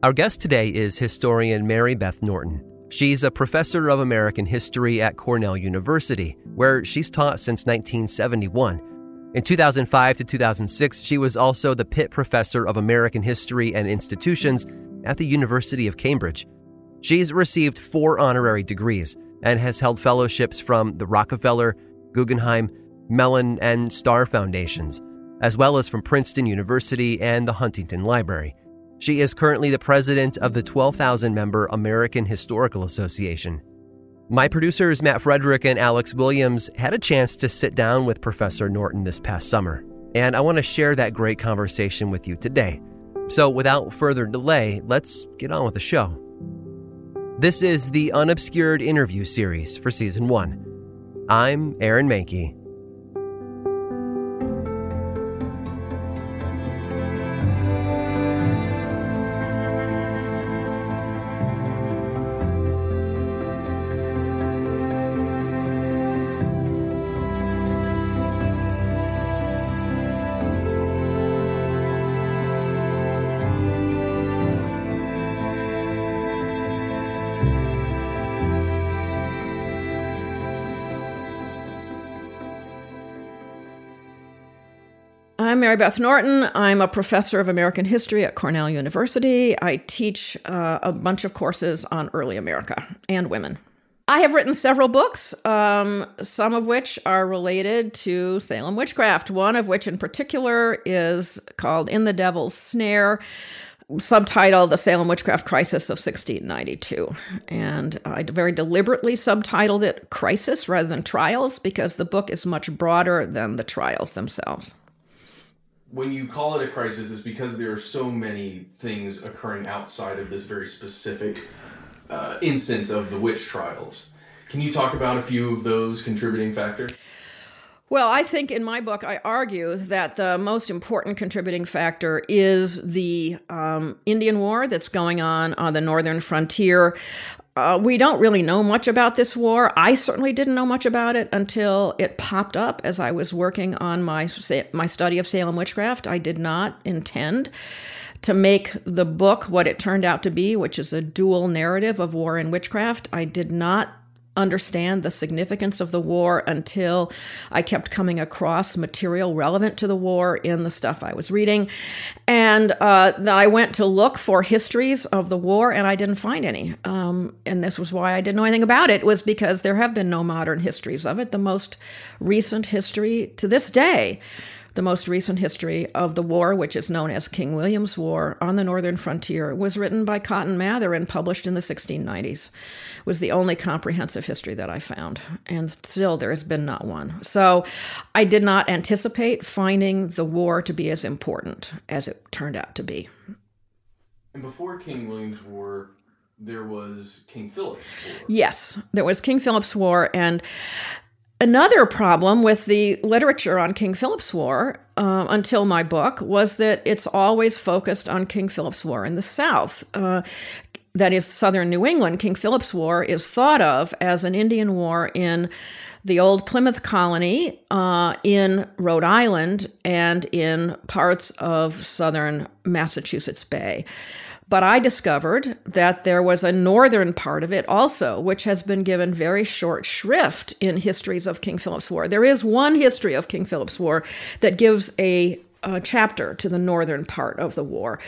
Our guest today is historian Mary Beth Norton. She's a professor of American history at Cornell University, where she's taught since 1971. In 2005 to 2006, she was also the Pitt Professor of American History and Institutions at the University of Cambridge. She's received four honorary degrees and has held fellowships from the Rockefeller, Guggenheim, Mellon, and Starr Foundations, as well as from Princeton University and the Huntington Library. She is currently the president of the 12,000 member American Historical Association. My producers, Matt Frederick and Alex Williams, had a chance to sit down with Professor Norton this past summer, and I want to share that great conversation with you today. So, without further delay, let's get on with the show. This is the Unobscured Interview Series for Season 1. I'm Aaron Mahnke. Mary Beth Norton. I'm a professor of American history at Cornell University. I teach uh, a bunch of courses on early America and women. I have written several books, um, some of which are related to Salem witchcraft, one of which in particular is called In the Devil's Snare, subtitled The Salem Witchcraft Crisis of 1692. And I very deliberately subtitled it Crisis rather than Trials because the book is much broader than the trials themselves when you call it a crisis, is because there are so many things occurring outside of this very specific uh, instance of the witch trials. Can you talk about a few of those contributing factors? Well, I think in my book, I argue that the most important contributing factor is the um, Indian War that's going on on the northern frontier. Uh, we don't really know much about this war. I certainly didn't know much about it until it popped up as I was working on my my study of Salem witchcraft. I did not intend to make the book what it turned out to be, which is a dual narrative of war and witchcraft. I did not understand the significance of the war until I kept coming across material relevant to the war in the stuff I was reading. And uh, I went to look for histories of the war, and I didn't find any. Um, and this was why I didn't know anything about it, was because there have been no modern histories of it. The most recent history to this day the most recent history of the war, which is known as King William's War on the northern frontier, was written by Cotton Mather and published in the 1690s. Was the only comprehensive history that I found, and still there has been not one. So I did not anticipate finding the war to be as important as it turned out to be. And before King William's War, there was King Philip's War. Yes, there was King Philip's War, and Another problem with the literature on King Philip's War uh, until my book was that it's always focused on King Philip's War in the South. Uh, that is, southern New England. King Philip's War is thought of as an Indian war in the old Plymouth colony, uh, in Rhode Island, and in parts of southern Massachusetts Bay. But I discovered that there was a northern part of it also, which has been given very short shrift in histories of King Philip's War. There is one history of King Philip's War that gives a, a chapter to the northern part of the war.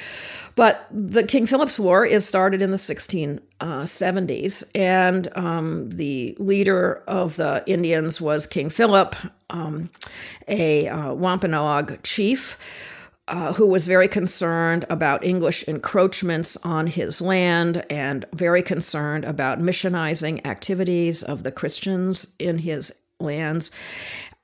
But the King Philip's War is started in the 1670s, uh, and um, the leader of the Indians was King Philip, um, a uh, Wampanoag chief uh, who was very concerned about English encroachments on his land and very concerned about missionizing activities of the Christians in his lands.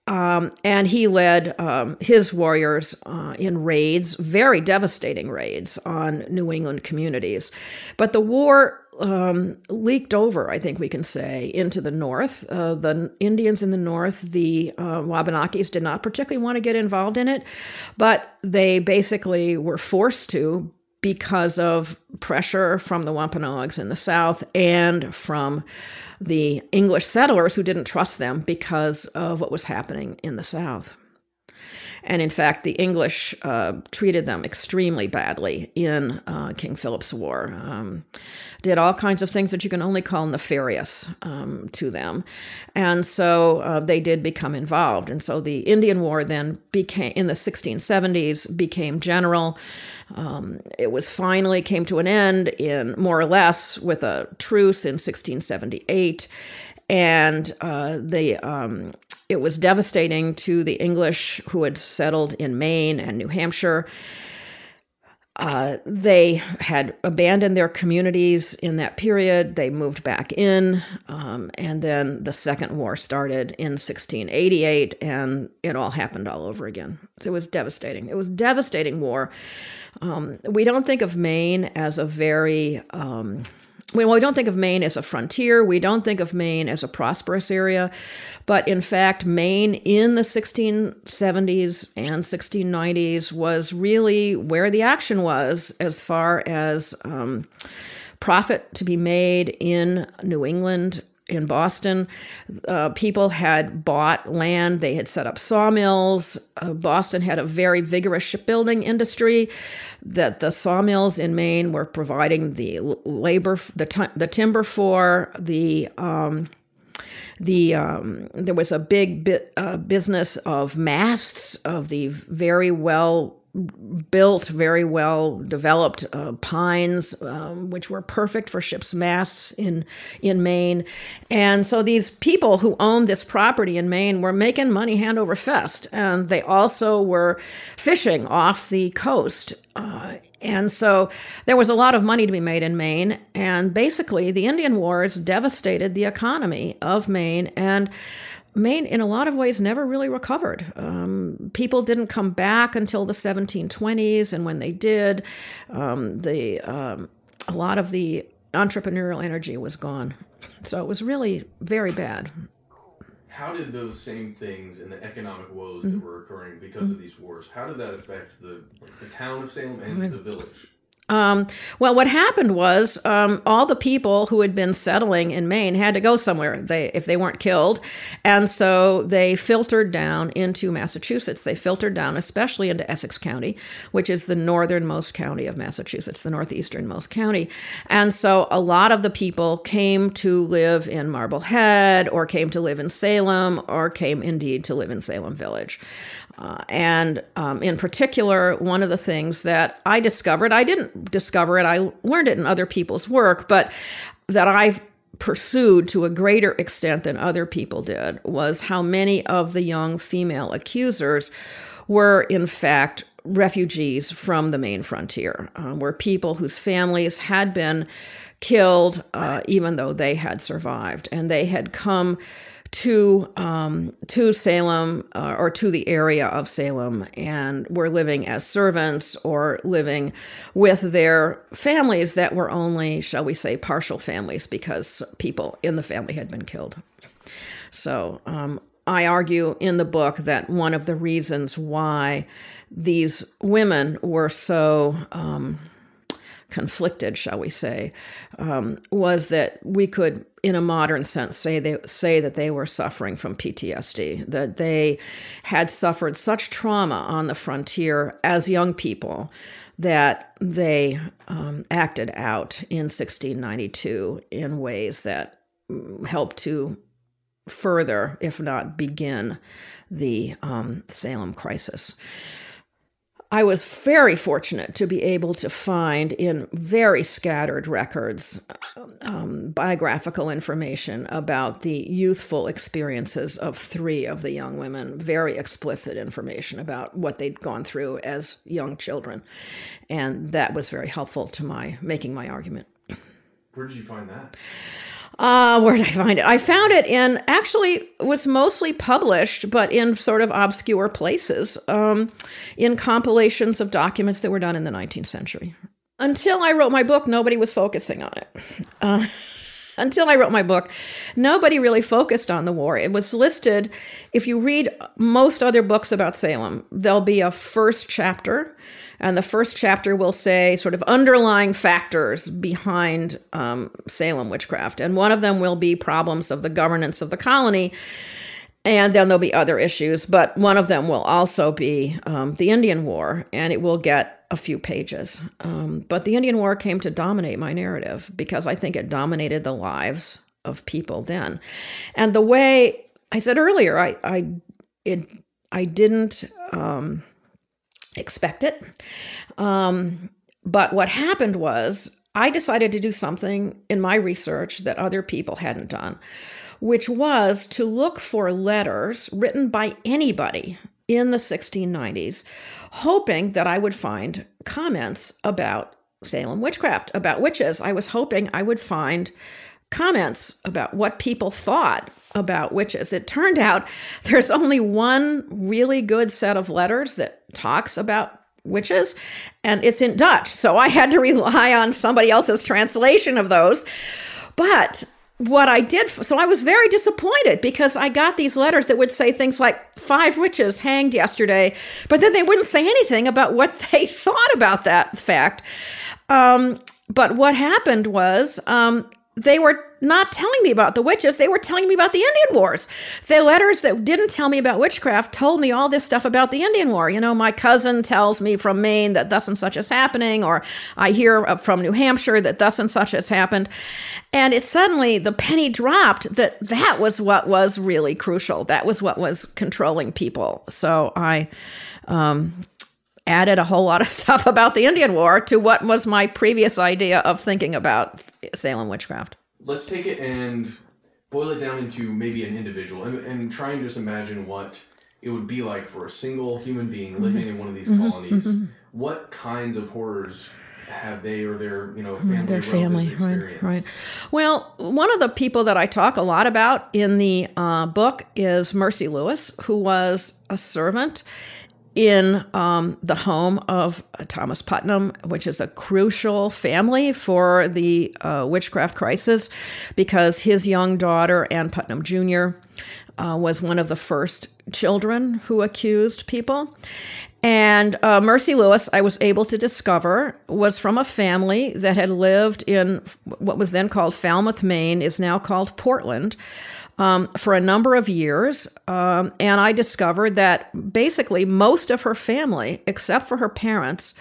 Um, and he led um, his warriors uh, in raids, very devastating raids on New England communities. But the war um, leaked over, I think we can say, into the north. Uh, the Indians in the north, the uh, Wabanakis, did not particularly want to get involved in it, but they basically were forced to because of pressure from the Wampanoags in the south and from the English settlers who didn't trust them because of what was happening in the south. And in fact, the English uh, treated them extremely badly in uh, King Philip's War. Um, did all kinds of things that you can only call nefarious um, to them. And so uh, they did become involved. And so the Indian War then became, in the 1670s, became general. Um, it was finally came to an end in more or less with a truce in 1678 and uh, the um, it was devastating to the English who had settled in Maine and New Hampshire. Uh, they had abandoned their communities in that period. They moved back in, um, and then the Second War started in 1688, and it all happened all over again. So it was devastating. It was devastating war. Um, we don't think of Maine as a very um, well, we don't think of Maine as a frontier. We don't think of Maine as a prosperous area. But in fact, Maine in the 1670s and 1690s was really where the action was as far as um, profit to be made in New England in Boston. Uh, people had bought land, they had set up sawmills. Uh, Boston had a very vigorous shipbuilding industry that the sawmills in Maine were providing the labor, the, t- the timber for, the um, the um, there was a big bit, uh, business of masts of the very well built, very well developed uh, pines, um, which were perfect for ships' masts in in Maine. And so these people who owned this property in Maine were making money hand over fist, and they also were fishing off the coast. Uh, and so there was a lot of money to be made in Maine, and basically the Indian Wars devastated the economy of Maine and Maine, in a lot of ways, never really recovered. Um, people didn't come back until the 1720s, and when they did, um, the um, a lot of the entrepreneurial energy was gone. So it was really very bad. How did those same things and the economic woes mm-hmm. that were occurring because mm-hmm. of these wars? How did that affect the the town of Salem and the village? Um, well, what happened was um, all the people who had been settling in Maine had to go somewhere they, if they weren't killed. And so they filtered down into Massachusetts. They filtered down, especially into Essex County, which is the northernmost county of Massachusetts, the northeasternmost county. And so a lot of the people came to live in Marblehead or came to live in Salem or came indeed to live in Salem Village. Uh, and um, in particular, one of the things that I discovered, I didn't discover it, I learned it in other people's work, but that I pursued to a greater extent than other people did was how many of the young female accusers were, in fact, refugees from the Maine frontier, uh, were people whose families had been killed, uh, even though they had survived. And they had come to um, to Salem uh, or to the area of Salem and were living as servants or living with their families that were only, shall we say, partial families because people in the family had been killed. So um, I argue in the book that one of the reasons why these women were so um, conflicted, shall we say, um, was that we could, in a modern sense, say they say that they were suffering from PTSD, that they had suffered such trauma on the frontier as young people that they um, acted out in 1692 in ways that mm, helped to further, if not begin, the um, Salem crisis. I was very fortunate to be able to find in very scattered records um, biographical information about the youthful experiences of three of the young women, very explicit information about what they'd gone through as young children. And that was very helpful to my making my argument. Where did you find that? Uh, where did I find it? I found it in actually was mostly published, but in sort of obscure places, um, in compilations of documents that were done in the 19th century. Until I wrote my book, nobody was focusing on it. Uh, until I wrote my book, nobody really focused on the war. It was listed, if you read most other books about Salem, there'll be a first chapter and the first chapter will say sort of underlying factors behind um, Salem witchcraft. And one of them will be problems of the governance of the colony. and then there'll be other issues, but one of them will also be um, the Indian War, and it will get a few pages. Um, but the Indian War came to dominate my narrative because I think it dominated the lives of people then. And the way I said earlier, I, I, it, I didn't um, expect it. Um, but what happened was I decided to do something in my research that other people hadn't done which was to look for letters written by anybody in the 1690s, hoping that I would find comments about Salem witchcraft, about witches. I was hoping I would find comments about what people thought about witches. It turned out there's only one really good set of letters that talks about witches, and it's in Dutch. So I had to rely on somebody else's translation of those. But what I did, so I was very disappointed because I got these letters that would say things like five witches hanged yesterday, but then they wouldn't say anything about what they thought about that fact. Um, but what happened was um, they were not telling me about the witches. They were telling me about the Indian Wars. The letters that didn't tell me about witchcraft told me all this stuff about the Indian War. You know, my cousin tells me from Maine that thus and such is happening, or I hear from New Hampshire that thus and such has happened. And it suddenly, the penny dropped that that was what was really crucial. That was what was controlling people. So I, um, added a whole lot of stuff about the Indian War to what was my previous idea of thinking about Salem witchcraft. Let's take it and boil it down into maybe an individual and, and try and just imagine what it would be like for a single human being living mm-hmm. in one of these mm-hmm. colonies. Mm-hmm. What kinds of horrors have they or their you know mm, family their family right right well one of the people that i talk a lot about in the uh, book is mercy lewis who was a servant in um, the home of Thomas Putnam, which is a crucial family for the uh, witchcraft crisis, because his young daughter, Ann Putnam Jr., uh, was one of the first children who accused people. And uh, Mercy Lewis, I was able to discover, was from a family that had lived in what was then called Falmouth, Maine, is now called Portland um, for a number of years. Um, and I discovered that basically most of her family, except for her parents,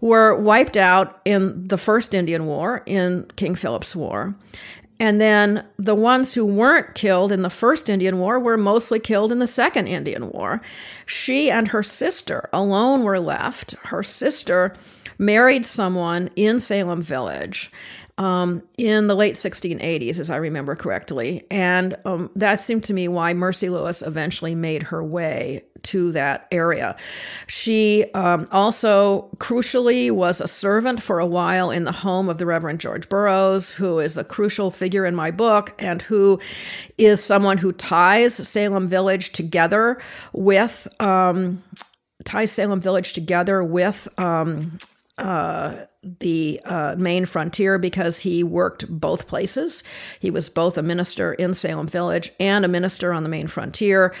were wiped out in the first Indian War, in King Philip's War. And then the ones who weren't killed in the first Indian War were mostly killed in the second Indian War. She and her sister alone were left. Her sister married someone in Salem Village um, in the late 1680s, as I remember correctly. And um, that seemed to me why Mercy Lewis eventually made her way to that area. She um, also, crucially, was a servant for a while in the home of the Reverend George Burroughs, who is a crucial figure in my book and who is someone who ties Salem Village together with. Um, ties Salem Village together with um, uh, the uh, Maine frontier because he worked both places. He was both a minister in Salem Village and a minister on the Maine frontier.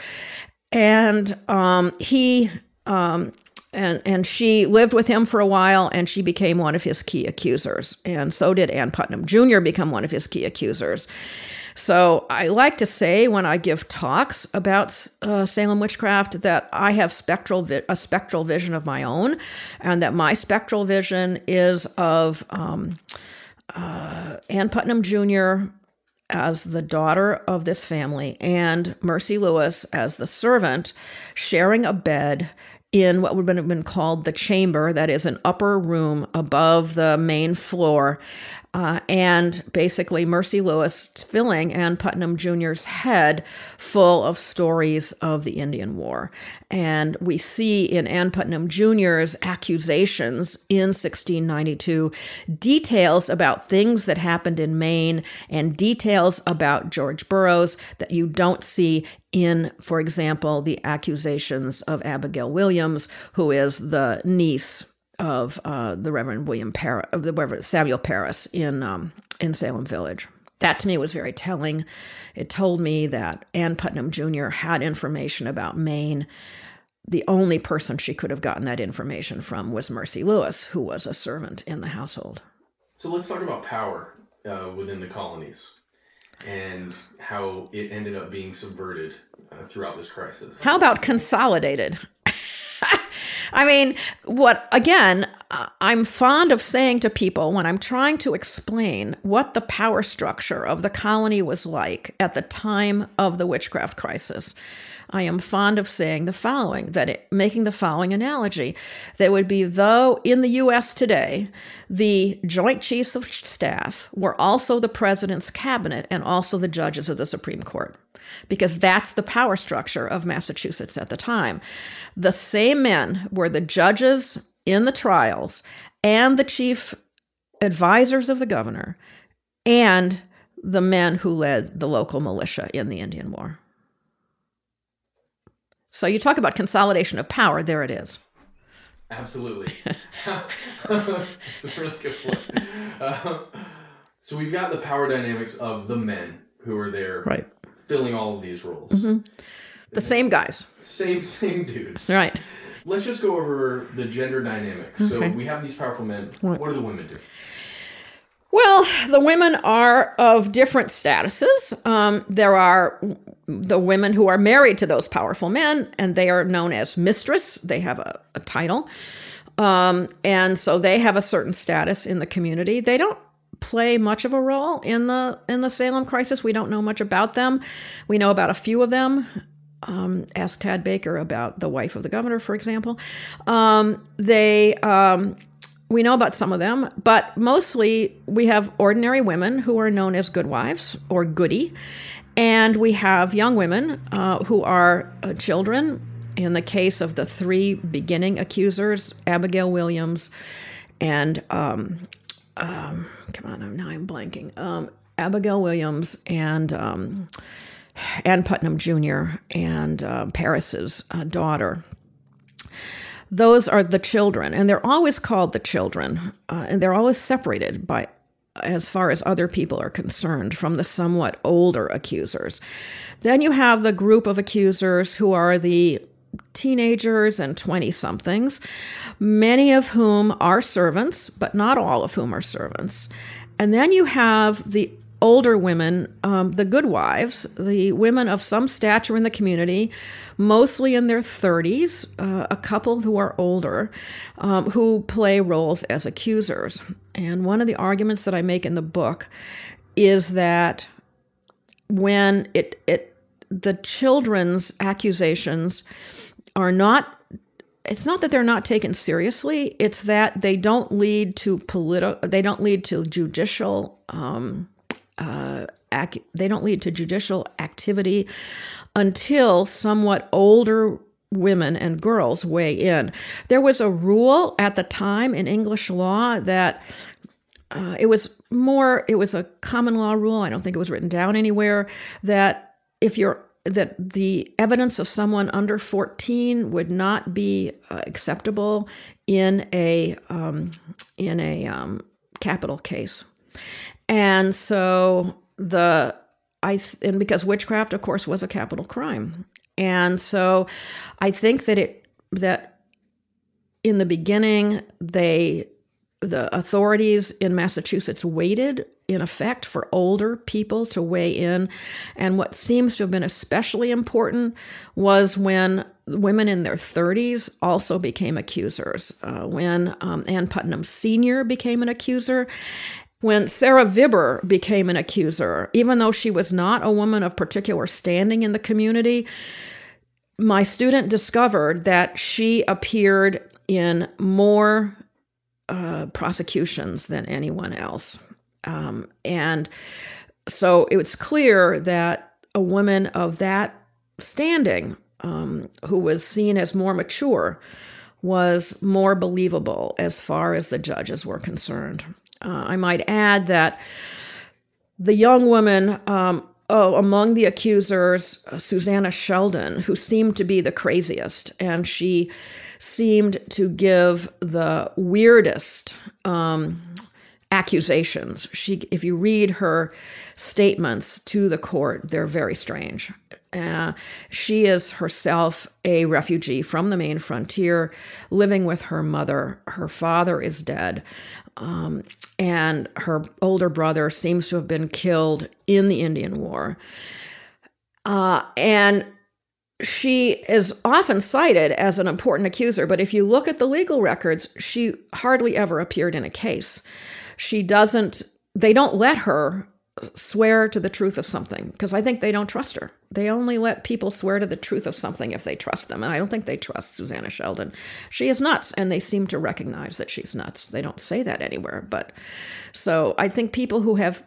And um, he um, and and she lived with him for a while, and she became one of his key accusers. And so did Ann Putnam Jr. become one of his key accusers. So I like to say when I give talks about uh, Salem witchcraft that I have spectral vi- a spectral vision of my own, and that my spectral vision is of um, uh, Ann Putnam Jr. as the daughter of this family and Mercy Lewis as the servant, sharing a bed in what would have been called the chamber, that is an upper room above the main floor, uh, and basically Mercy Lewis filling Ann Putnam Jr.'s head full of stories of the Indian War. And we see in Ann Putnam Jr.'s accusations in 1692 details about things that happened in Maine and details about George Burroughs that you don't see in, for example, the accusations of Abigail Williams, who is the niece of uh, the Reverend William Parris, of the Reverend Samuel Parris in um, in Salem Village. That to me was very telling. It told me that Ann Putnam Jr. had information about Maine. The only person she could have gotten that information from was Mercy Lewis, who was a servant in the household. So let's talk about power uh, within the colonies and how it ended up being subverted uh, throughout this crisis. How about consolidated? I mean, what again, uh, I'm fond of saying to people when I'm trying to explain what the power structure of the colony was like at the time of the witchcraft crisis. I am fond of saying the following that it, making the following analogy that would be though in the US today the joint chiefs of staff were also the president's cabinet and also the judges of the Supreme Court because that's the power structure of Massachusetts at the time. The same men were the judges in the trials and the chief advisors of the governor and the men who led the local militia in the Indian War. So you talk about consolidation of power, there it is. Absolutely. it's a really good point. Uh, so we've got the power dynamics of the men who are there Right. Filling all of these roles. The same guys. Same same dudes. Right. Let's just go over the gender dynamics. So we have these powerful men. What do the women do? Well, the women are of different statuses. Um, there are the women who are married to those powerful men, and they are known as mistress. They have a, a title. Um, and so they have a certain status in the community. They don't play much of a role in the in the Salem crisis. We don't know much about them. We know about a few of them. Um, ask Tad Baker about the wife of the governor, for example. Um, they um, we know about some of them, but mostly we have ordinary women who are known as good wives or goody, and we have young women uh, who are uh, children. In the case of the three beginning accusers, Abigail Williams and um, um, come on, now I'm blanking. Um, Abigail Williams and um, Ann Putnam Jr. and uh, Parris's uh, daughter those are the children, and they're always called the children, uh, and they're always separated by, as far as other people are concerned, from the somewhat older accusers. Then you have the group of accusers who are the teenagers and 20 somethings, many of whom are servants, but not all of whom are servants. And then you have the older women, um, the good wives, the women of some stature in the community, mostly in their 30s, uh, a couple who are older, um, who play roles as accusers. And one of the arguments that I make in the book is that when it, it the children's accusations are not it's not that they're not taken seriously. It's that they don't lead to political they don't lead to judicial um, uh, ac- they don't lead to judicial activity until somewhat older women and girls weigh in. There was a rule at the time in english law that uh, it was more it was a common law rule i don't think it was written down anywhere that if you're that the evidence of someone under 14 would not be uh, acceptable in a um, in a um, capital case. And so the i th- and because witchcraft of course was a capital crime. And so i think that it that in the beginning they the authorities in Massachusetts waited, in effect, for older people to weigh in. And what seems to have been especially important was when women in their 30s also became accusers. Uh, when um, Ann Putnam Sr. became an accuser, when Sarah Vibber became an accuser, even though she was not a woman of particular standing in the community, my student discovered that she appeared in more uh, prosecutions than anyone else. Um, and so it was clear that a woman of that standing, um, who was seen as more mature, was more believable as far as the judges were concerned. Uh, I might add that the young woman um, oh, among the accusers, uh, Susanna Sheldon, who seemed to be the craziest, and she seemed to give the weirdest um, accusations. She, if you read her statements to the court, they're very strange. Uh, she is herself a refugee from the Maine frontier, living with her mother. Her father is dead. Um, and her older brother seems to have been killed in the Indian War. Uh, and she is often cited as an important accuser, but if you look at the legal records, she hardly ever appeared in a case. She doesn't, they don't let her swear to the truth of something because I think they don't trust her. They only let people swear to the truth of something if they trust them. And I don't think they trust Susanna Sheldon. She is nuts, and they seem to recognize that she's nuts. They don't say that anywhere. But so I think people who have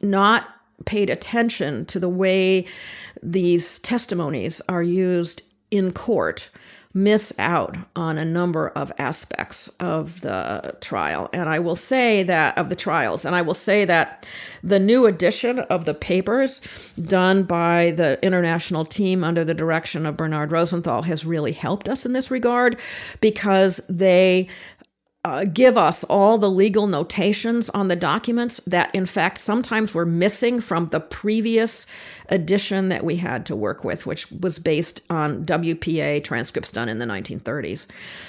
not paid attention to the way these testimonies are used in court miss out on a number of aspects of the trial. And I will say that of the trials, and I will say that the new edition of the papers done by the international team under the direction of Bernard Rosenthal has really helped us in this regard because they uh, give us all the legal notations on the documents that, in fact, sometimes were missing from the previous edition that we had to work with, which was based on WPA transcripts done in the 1930s.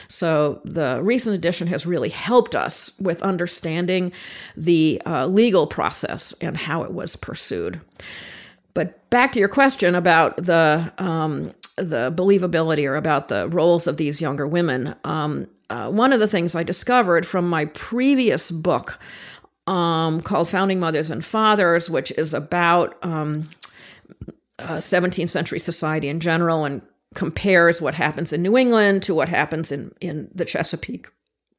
So the recent edition has really helped us with understanding the uh, legal process and how it was pursued. But back to your question about the um, the believability or about the roles of these younger women. Um, uh, one of the things I discovered from my previous book um, called Founding Mothers and Fathers, which is about um, uh, 17th century society in general and compares what happens in New England to what happens in, in the Chesapeake.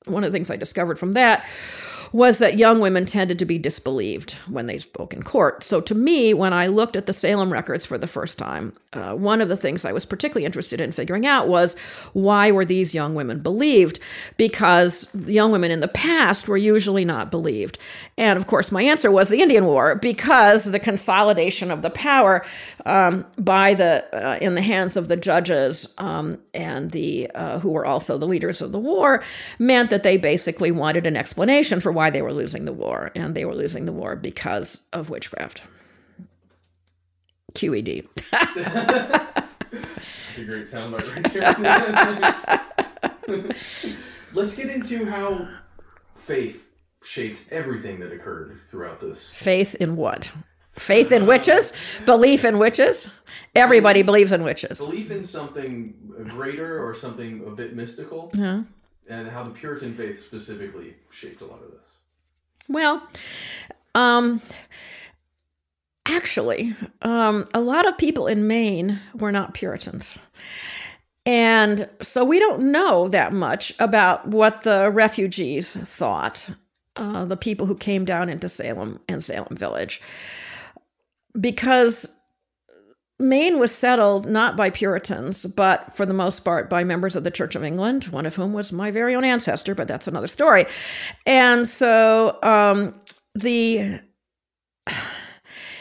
One of the things I discovered from that was that young women tended to be disbelieved when they spoke in court. So, to me, when I looked at the Salem records for the first time, uh, one of the things I was particularly interested in figuring out was why were these young women believed? Because young women in the past were usually not believed. And of course, my answer was the Indian War, because the consolidation of the power um, by the uh, in the hands of the judges um, and the uh, who were also the leaders of the war meant that they basically wanted an explanation for why they were losing the war, and they were losing the war because of witchcraft. QED. That's a great soundbite right there. Let's get into how faith shaped everything that occurred throughout this. Faith in what? Faith in witches? Belief in witches? Everybody believes in witches. Belief in something greater or something a bit mystical. Yeah. And how the Puritan faith specifically shaped a lot of this. Well, um, actually, um, a lot of people in Maine were not Puritans. And so we don't know that much about what the refugees thought, uh, the people who came down into Salem and Salem Village, because Maine was settled not by Puritans, but for the most part by members of the Church of England, one of whom was my very own ancestor, but that's another story. And so um, the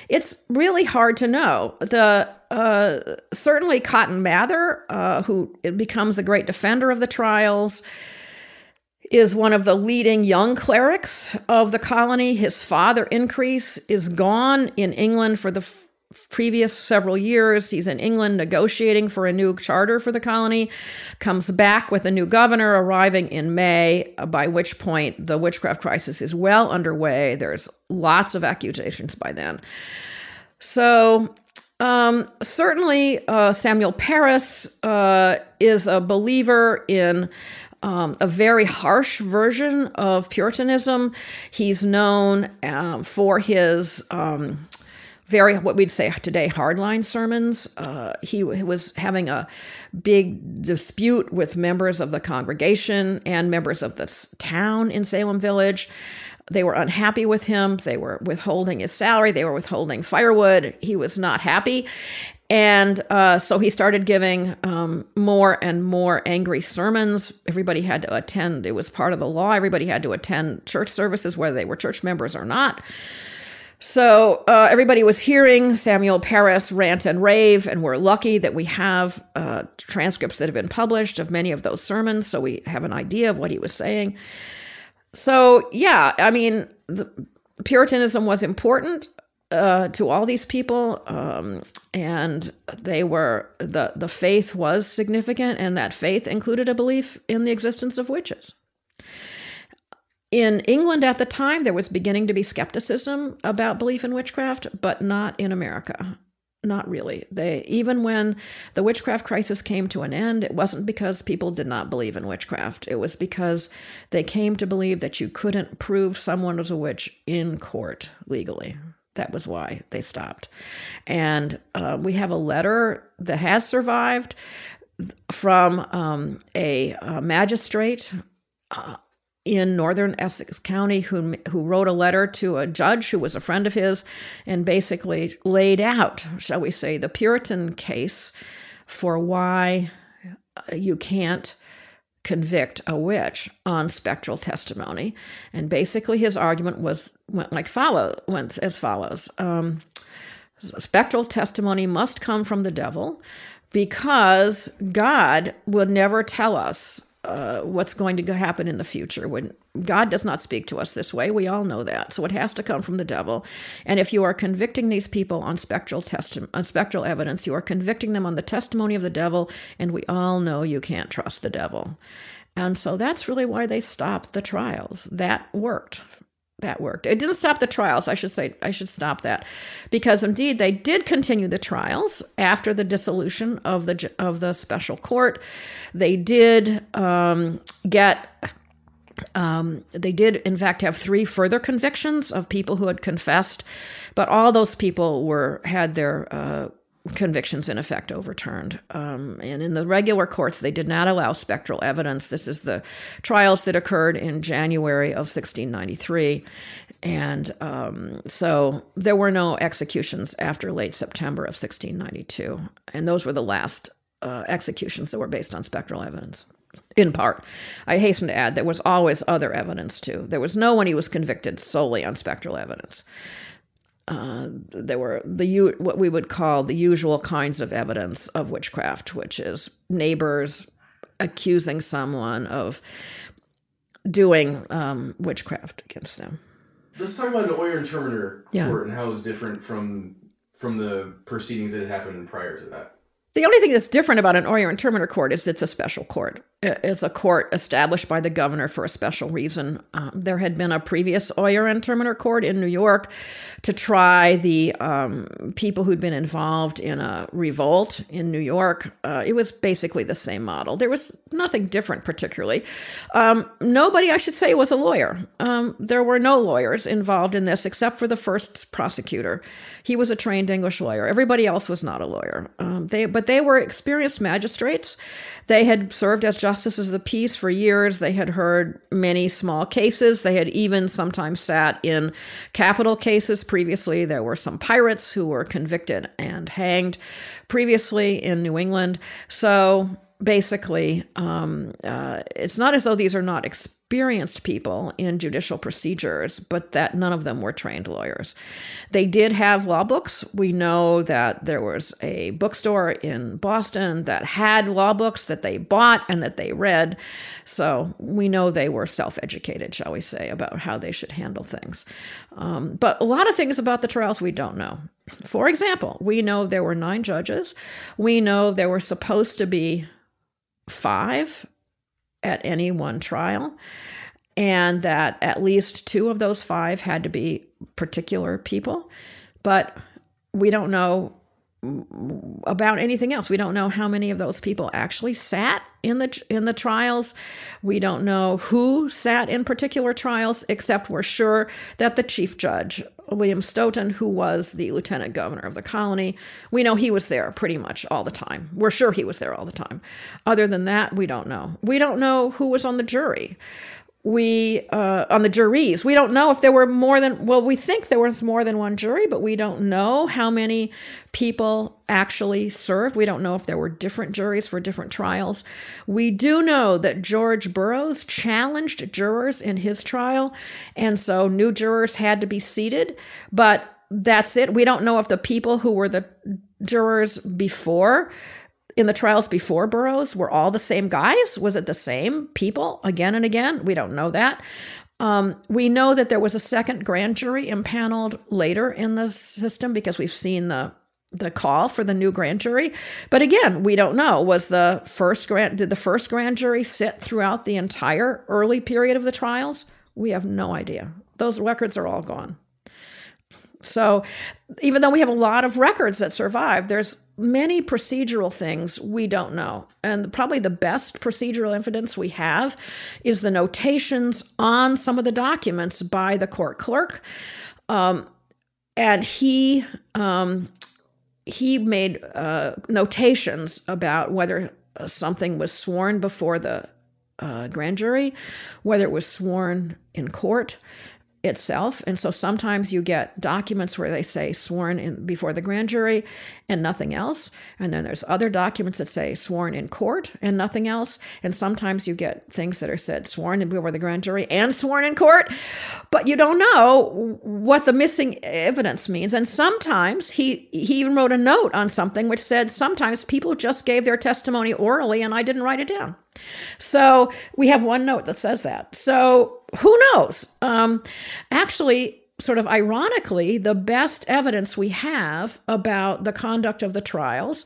it's really hard to know. The uh, certainly Cotton Mather, uh, who becomes a great defender of the trials, is one of the leading young clerics of the colony. His father, Increase, is gone in England for the previous several years. He's in England negotiating for a new charter for the colony, comes back with a new governor arriving in May, by which point the witchcraft crisis is well underway. There's lots of accusations by then. So, um, certainly, uh, Samuel Parris uh, is a believer in um, a very harsh version of Puritanism. He's known um, for his um, very, what we'd say today, hardline sermons. Uh, he, he was having a big dispute with members of the congregation and members of the town in Salem Village. They were unhappy with him. They were withholding his salary. They were withholding firewood. He was not happy. And uh, so he started giving um, more and more angry sermons. Everybody had to attend, it was part of the law. Everybody had to attend church services, whether they were church members or not. So uh, everybody was hearing Samuel Parris rant and rave, and we're lucky that we have uh, transcripts that have been published of many of those sermons, so we have an idea of what he was saying. So, yeah, I mean, Puritanism was important uh, to all these people, um, and they were the the faith was significant, and that faith included a belief in the existence of witches. In England at the time, there was beginning to be skepticism about belief in witchcraft, but not in America. Not really. They even when the witchcraft crisis came to an end, it wasn't because people did not believe in witchcraft. It was because they came to believe that you couldn't prove someone was a witch in court legally. That was why they stopped. And uh, we have a letter that has survived from um, a, a, magistrate uh, in northern Essex County who who wrote a letter to a judge who was a friend of his and basically laid out, shall we say, the Puritan case for why you can't convict a witch on spectral testimony. And basically his argument was went like follow went as follows. Um, spectral testimony must come from the devil because God would never tell us uh, what's going to happen in the future. When God does not speak to us this way, we all know that. So it has to come from the devil. And if you are convicting these people on spectral testi- on spectral evidence, you are convicting them on the testimony of the devil, and we all know you can't trust the devil. And so that's really why they stopped the trials. That worked that worked. It didn't stop the trials. I should say I should stop that, because indeed they did continue the trials after the dissolution of the of the special court. They did um, get. Um, they did, in fact, have three further convictions of people who had confessed, but all those people were had their uh, convictions in effect overturned. Um, and in the regular courts, they did not allow spectral evidence. This is the trials that occurred in January of 1693. And um, so there were no executions after late September of 1692. And those were the last uh, executions that were based on spectral evidence. In part, I hasten to add there was always other evidence too. There was no one he was convicted solely on spectral evidence uh, there were the what we would call the usual kinds of evidence of witchcraft, which is neighbors accusing someone of doing um, witchcraft against them. Let's talk about an Oyer and Terminer yeah. court and how it was different from from the proceedings that had happened prior to that. The only thing that's different about an Oyer and Terminer court is it's a special court. It's a court established by the governor for a special reason. Um, there had been a previous Oyer and Terminer court in New York to try the um, people who'd been involved in a revolt in New York. Uh, it was basically the same model. There was nothing different, particularly. Um, nobody, I should say, was a lawyer. Um, there were no lawyers involved in this except for the first prosecutor. He was a trained English lawyer. Everybody else was not a lawyer. Um, they, but they were experienced magistrates. They had served as justices of the peace for years. They had heard many small cases. They had even sometimes sat in capital cases. Previously, there were some pirates who were convicted and hanged previously in New England. So basically, um, uh, it's not as though these are not experienced people in judicial procedures, but that none of them were trained lawyers. They did have law books. We know that there was a bookstore in Boston that had law books that they bought and that they read. So we know they were self educated, shall we say, about how they should handle things. Um, but a lot of things about the trials we don't know. For example, we know there were nine judges. We know there were supposed to be five at any one trial, and that at least two of those five had to be particular people. But we don't know about anything else. We don't know how many of those people actually sat in the in the trials. We don't know who sat in particular trials, except we're sure that the chief judge, William Stoughton, who was the lieutenant governor of the colony, we know he was there pretty much all the time. We're sure he was there all the time. Other than that, we don't know. We don't know who was on the jury we uh, on the juries. We don't know if there were more than well we think there was more than one jury but we don't know how many people actually served. We don't know if there were different juries for different trials. We do know that george burroughs challenged jurors in his trial and so new jurors had to be seated but that's it. We don't know if the people who were the jurors before in the trials before Burroughs were all the same guys? Was it the same people again and again? We don't know that. Um, we know that there was a second grand jury impaneled later in the system because we've seen the the call for the new grand jury. But again, we don't know. Was the first grand did the first grand jury sit throughout the entire early period of the trials? We have no idea. Those records are all gone. So, even though we have a lot of records that survive, there's many procedural things we don't know. And probably the best procedural evidence we have is the notations on some of the documents by the court clerk. Um, and he um, he made uh, notations about whether something was sworn before the uh, grand jury, whether it was sworn in court, itself. And so sometimes you get documents where they say sworn in before the grand jury and nothing else. And then there's other documents that say sworn in court and nothing else. And sometimes you get things that are said sworn in before the grand jury and sworn in court, but you don't know what the missing evidence means. And sometimes he he even wrote a note on something which said sometimes people just gave their testimony orally and I didn't write it down. So we have one note that says that. So who knows? Um, actually, sort of ironically, the best evidence we have about the conduct of the trials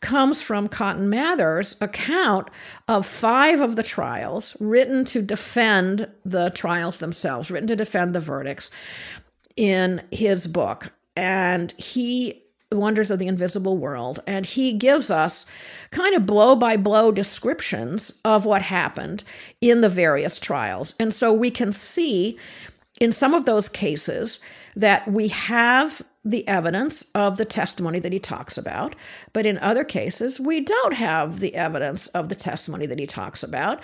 comes from Cotton Mather's account of five of the trials written to defend the trials themselves, written to defend the verdicts in his book. And he Wonders of the Invisible World. And he gives us kind of blow by blow descriptions of what happened in the various trials. And so we can see in some of those cases that we have the evidence of the testimony that he talks about, but in other cases, we don't have the evidence of the testimony that he talks about.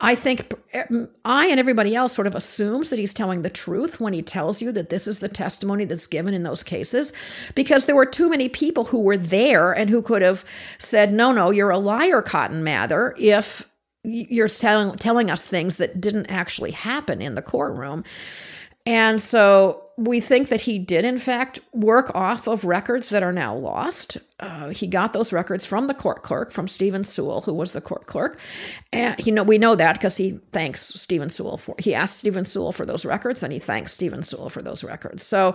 I think mm, I and everybody else sort of assumes that he's telling the truth when he tells you that this is the testimony that's given in those cases, because there were too many people who were there and who could have said, no, no, you're a liar, Cotton Mather, if you're telling, telling us things that didn't actually happen in the courtroom. And so we think that he did, in fact, work off of records that are now lost. Uh, he got those records from the court clerk, from Stephen Sewall, who was the court clerk. And he know we know that because he thanks Stephen Sewall for he asked Stephen Sewall for those records, and he thanks Stephen Sewall for those records. So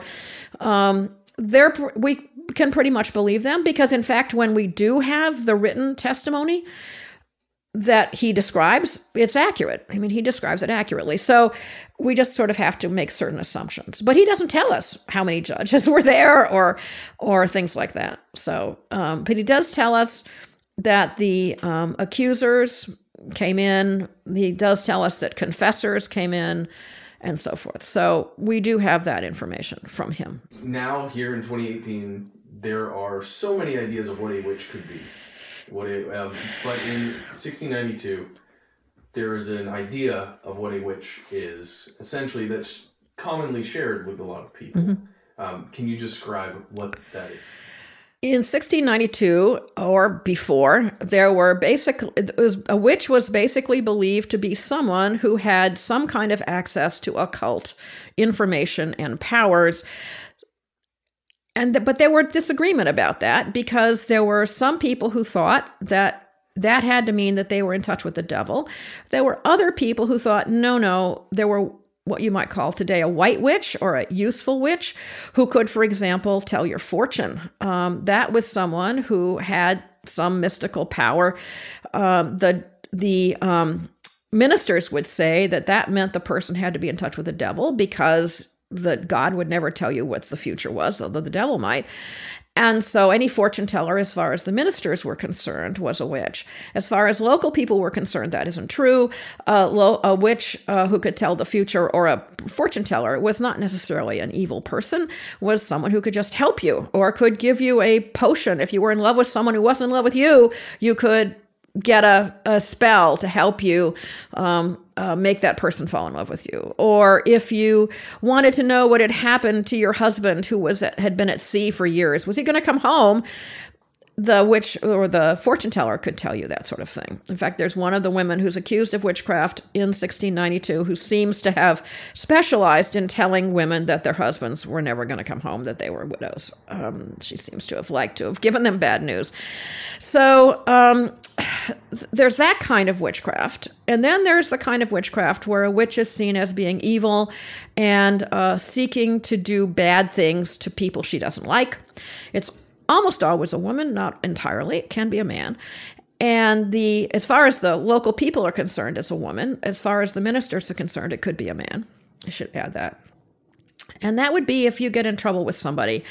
um, there we can pretty much believe them because, in fact, when we do have the written testimony, that he describes, it's accurate. I mean, he describes it accurately. So we just sort of have to make certain assumptions. But he doesn't tell us how many judges were there or or things like that. So, um, but he does tell us that the um, accusers came in. He does tell us that confessors came in and so forth. So we do have that information from him. Now, here in 2018, there are so many ideas of what a witch could be what it, um, but in 1692, there is an idea of what a witch is, essentially that's commonly shared with a lot of people. Mm-hmm. Um, can you describe what that is? In 1692 or before, there were basically a witch was basically believed to be someone who had some kind of access to occult information and powers and th- but there were disagreement about that because there were some people who thought that that had to mean that they were in touch with the devil. There were other people who thought no, no, there were what you might call today a white witch or a useful witch who could, for example, tell your fortune. Um, that was someone who had some mystical power. Um, the the um, ministers would say that that meant the person had to be in touch with the devil because that God would never tell you what the future was, although the devil might. And so any fortune teller, as far as the ministers were concerned, was a witch. As far as local people were concerned, that isn't true. Uh, lo- a witch uh, who could tell the future or a fortune teller was not necessarily an evil person, was someone who could just help you or could give you a potion. If you were in love with someone who wasn't in love with you, you could get a, a spell to help you um, uh, make that person fall in love with you. Or if you wanted to know what had happened to your husband who was at, had been at sea for years was he going to come home the witch or the fortune teller could tell you that sort of thing. In fact, there's one of the women who's accused of witchcraft in 1692 who seems to have specialized in telling women that their husbands were never going to come home, that they were widows. Um, she seems to have liked to have given them bad news. So um, there's that kind of witchcraft. And then there's the kind of witchcraft where a witch is seen as being evil and uh, seeking to do bad things to people she doesn't like. It's almost always a woman, not entirely. It can be a man. And the as far as the local people are concerned, it's a woman. As far as the ministers are concerned, it could be a man. I should add that. And that would be if you get in trouble with somebody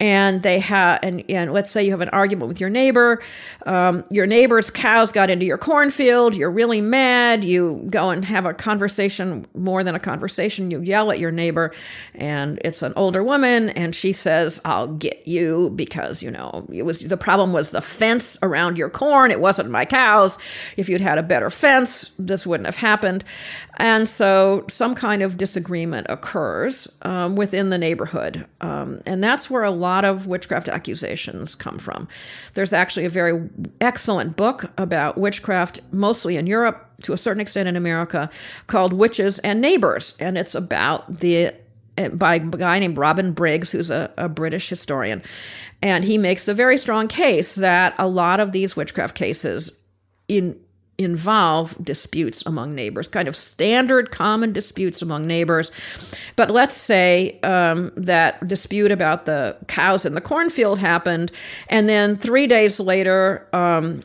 and they have and, and let's say you have an argument with your neighbor um, your neighbor's cows got into your cornfield you're really mad you go and have a conversation more than a conversation you yell at your neighbor and it's an older woman and she says i'll get you because you know it was the problem was the fence around your corn it wasn't my cows. If you'd had a better fence this wouldn't have happened. And so some kind of disagreement occurs um, within the neighborhood um, and that's where a lot lot of witchcraft accusations come from. There's actually a very excellent book about witchcraft, mostly in Europe, to a certain extent in America, called Witches and Neighbors. And it's about the eh, by a guy named Robin Briggs, who's a, a, British historian. And he makes a very strong case that a lot of these witchcraft cases in involve disputes among neighbors, kind of standard common disputes among neighbors. But let's say um, that dispute about the cows in the cornfield happened, and then three days later, um,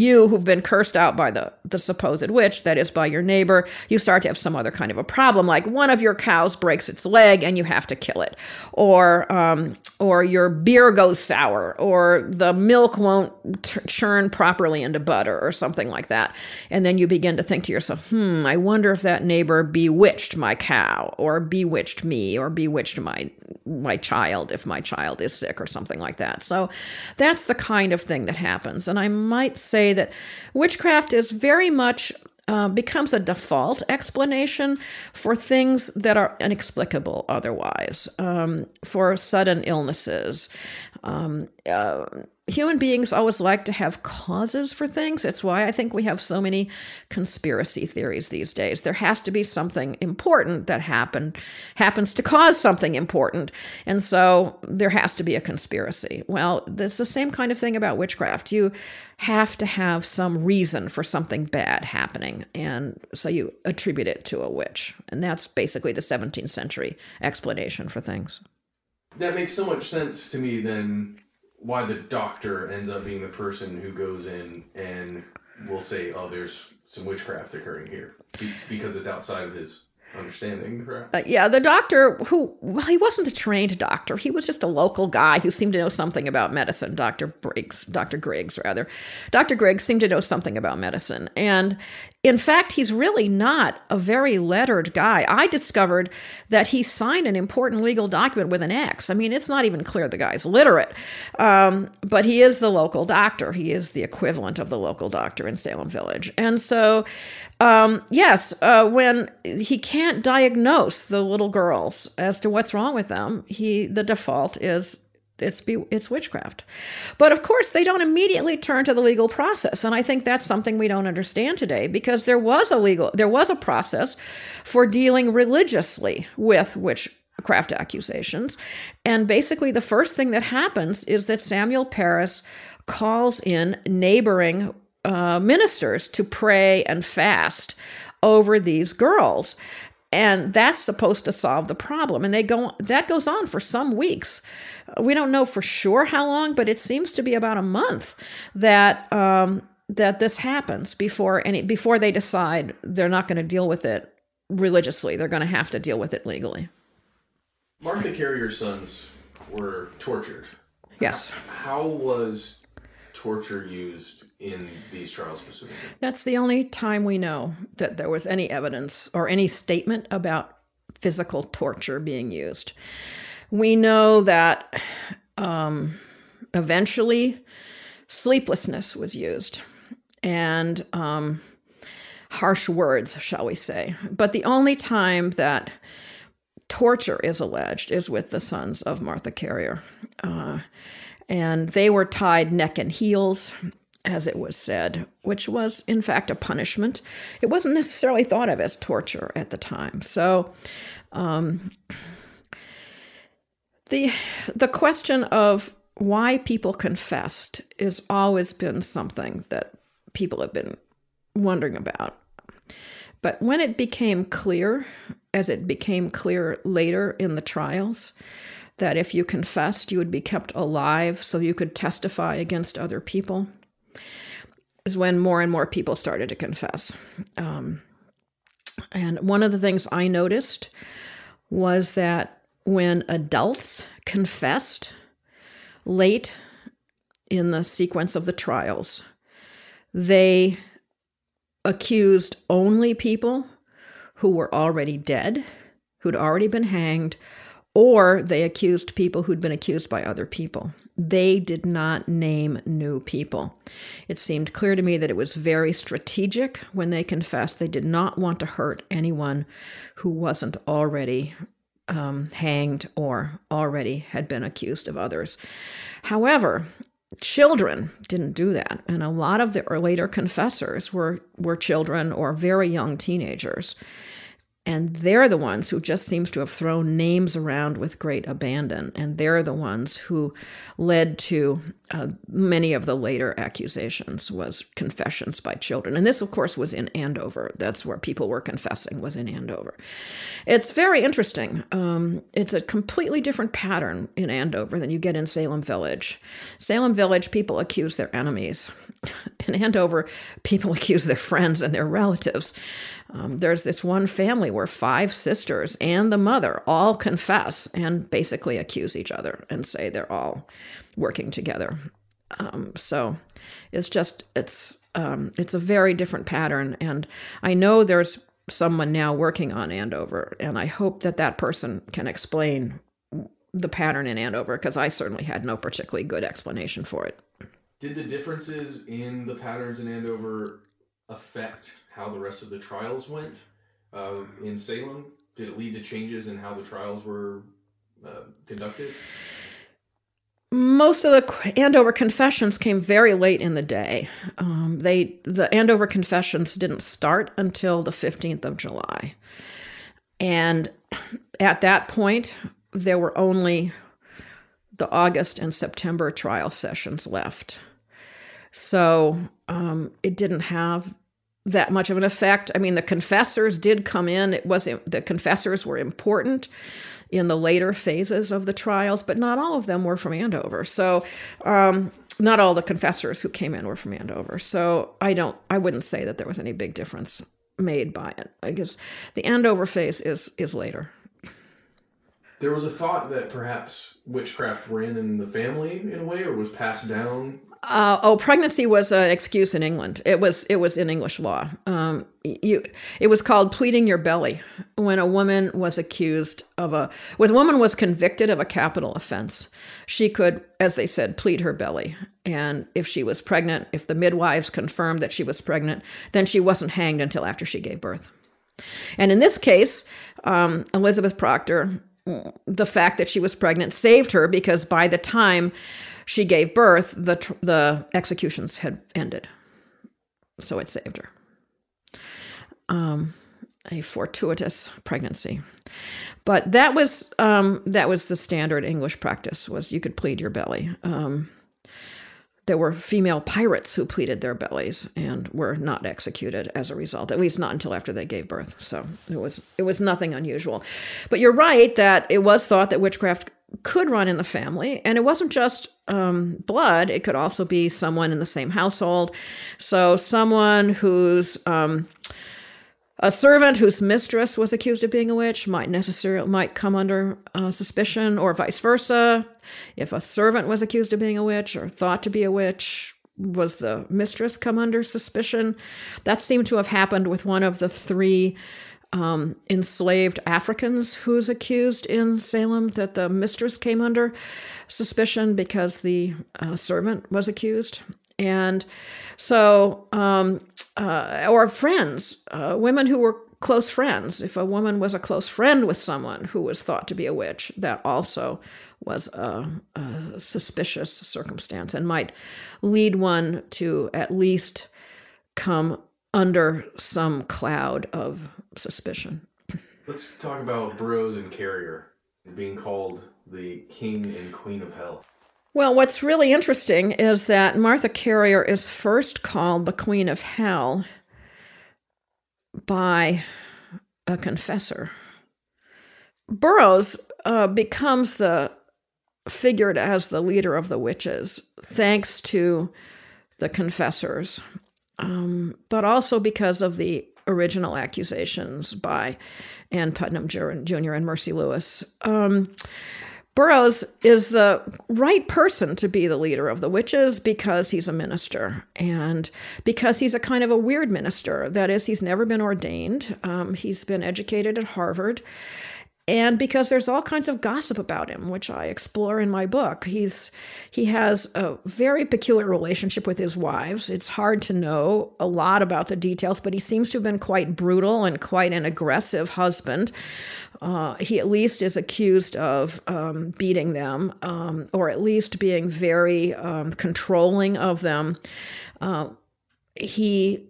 you who've been cursed out by the, the supposed witch, that is by your neighbor, you start to have some other kind of a problem, like one of your cows breaks its leg and you have to kill it, or um, or your beer goes sour, or the milk won't t- churn properly into butter, or something like that, and then you begin to think to yourself, hmm, I wonder if that neighbor bewitched my cow, or bewitched me, or bewitched my my child if my child is sick, or something like that. So that's the kind of thing that happens, and I might say say that witchcraft is very much uh, becomes a default explanation for things that are inexplicable otherwise, um, for sudden illnesses. Um, uh, human beings always like to have causes for things. It's why I think we have so many conspiracy theories these days. There has to be something important that happened happens to cause something important. And so there has to be a conspiracy. Well, it's the same kind of thing about witchcraft. You have to have some reason for something bad happening. And so you attribute it to a witch. And that's basically the 17th century explanation for things. That makes so much sense to me then why the doctor ends up being the person who goes in and will say, "Oh, there's some witchcraft occurring here," because it's outside of his understanding. Uh, yeah, the doctor who well, he wasn't a trained doctor. He was just a local guy who seemed to know something about medicine. Doctor Briggs, Doctor Griggs, rather. Doctor Griggs seemed to know something about medicine, and in fact, he's really not a very lettered guy. I discovered that he signed an important legal document with an X. I mean, it's not even clear the guy's literate, um, but he is the local doctor. He is the equivalent of the local doctor in Salem Village. And so, um, yes, uh, when he can't diagnose the little girls as to what's wrong with them, he the default is it's be, it's witchcraft. But of course, they don't immediately turn to the legal process, and I think that's something we don't understand today because there was a legal there was a process for dealing religiously with witchcraft accusations, and basically the first thing that happens is that Samuel Parris calls in neighboring uh, ministers to pray and fast over these girls and that's supposed to solve the problem and they go that goes on for some weeks we don't know for sure how long, but it seems to be about a month that um, that this happens before any before they decide they're not going to deal with it religiously. They're going to have to deal with it legally. Martha Carrier's sons were tortured. Yes. How was torture used in these trials specifically? That's the only time we know that there was any evidence or any statement about physical torture being used. We know that um, eventually sleeplessness was used and um, harsh words, shall we say. But the only time that torture is alleged is with the sons of Martha Carrier. Uh, and they were tied neck and heels, as it was said, which was in fact a punishment. It wasn't necessarily thought of as torture at the time. So, um, the the question of why people confessed has always been something that people have been wondering about. But when it became clear, as it became clear later in the trials, that if you confessed, you would be kept alive so you could testify against other people, is when more and more people started to confess. Um, and one of the things I noticed was that when adults confessed late in the sequence of the trials, they accused only people who were already dead, who'd already been hanged, or they accused people who'd been accused by other people. They did not name new people. It seemed clear to me that it was very strategic when they confessed. They did not want to hurt anyone who wasn't already um, hanged or already had been accused of others. However, children didn't do that, and a lot of the later confessors were were children or very young teenagers. And they're the ones who just seems to have thrown names around with great abandon. And they're the ones who led to uh, many of the later accusations was confessions by children. And this, of course, was in Andover. That's where people were confessing was in Andover. It's very interesting. Um, it's a completely different pattern in Andover than you get in Salem Village. Salem Village, people accuse their enemies. In Andover, people accuse their friends and their relatives. Um, there's this one family where five sisters and the mother all confess and basically accuse each other and say they're all working together. Um, so it's just it's um, it's a very different pattern, and I know there's someone now working on Andover, and I hope that that person can explain the pattern in Andover because I certainly had no particularly good explanation for it. Did the differences in the patterns in Andover affect how the rest of the trials went uh, in Salem? Did it lead to changes in how the trials were uh, conducted? Most of the Andover confessions came very late in the day. Um, they the Andover confessions didn't start until the fifteenth of July, and at that point, there were only the August and September trial sessions left. So um, it didn't have that much of an effect. I mean, the confessors did come in. It was the confessors were important in the later phases of the trials, but not all of them were from Andover. So, um, not all the confessors who came in were from Andover. So, I don't, I wouldn't say that there was any big difference made by it. I guess the Andover phase is is later. There was a thought that perhaps witchcraft ran in the family in a way, or was passed down uh, oh, pregnancy was an excuse in England. It was it was in English law. Um, you, it was called pleading your belly when a woman was accused of a when a woman was convicted of a capital offense. She could, as they said, plead her belly, and if she was pregnant, if the midwives confirmed that she was pregnant, then she wasn't hanged until after she gave birth. And in this case, um, Elizabeth Proctor, the fact that she was pregnant saved her because by the time she gave birth, the the executions had ended, so it saved her. Um, a fortuitous pregnancy, but that was um, that was the standard English practice. Was you could plead your belly. Um, there were female pirates who pleaded their bellies and were not executed as a result at least not until after they gave birth so it was it was nothing unusual but you're right that it was thought that witchcraft could run in the family. And it wasn't just um, blood, it could also be someone in the same household. So, someone who's um, a servant whose mistress was accused of being a witch might necessarily might come under uh, suspicion, or vice versa. If a servant was accused of being a witch or thought to be a witch, was the mistress come under suspicion? That seemed to have happened with one of the three um, enslaved Africans who's accused in Salem that the mistress came under suspicion because the uh, servant was accused. And so, um, uh, or friends, uh, women who were close friends. If a woman was a close friend with someone who was thought to be a witch, that also was a, a suspicious circumstance and might lead one to at least come under some cloud of suspicion. Let's talk about Burroughs and Carrier being called the king and queen of hell. Well, what's really interesting is that Martha Carrier is first called the queen of hell by a confessor. Burroughs uh, becomes the figured as the leader of the witches thanks to the confessors um, but also because of the original accusations by Ann Putnam Jr. and Mercy Lewis. Um, Burroughs is the right person to be the leader of the witches because he's a minister and because he's a kind of a weird minister. That is, he's never been ordained, um, he's been educated at Harvard. And because there's all kinds of gossip about him, which I explore in my book, he's he has a very peculiar relationship with his wives. It's hard to know a lot about the details, but he seems to have been quite brutal and quite an aggressive husband. Uh, he at least is accused of um, beating them, um, or at least being very um, controlling of them. Uh, he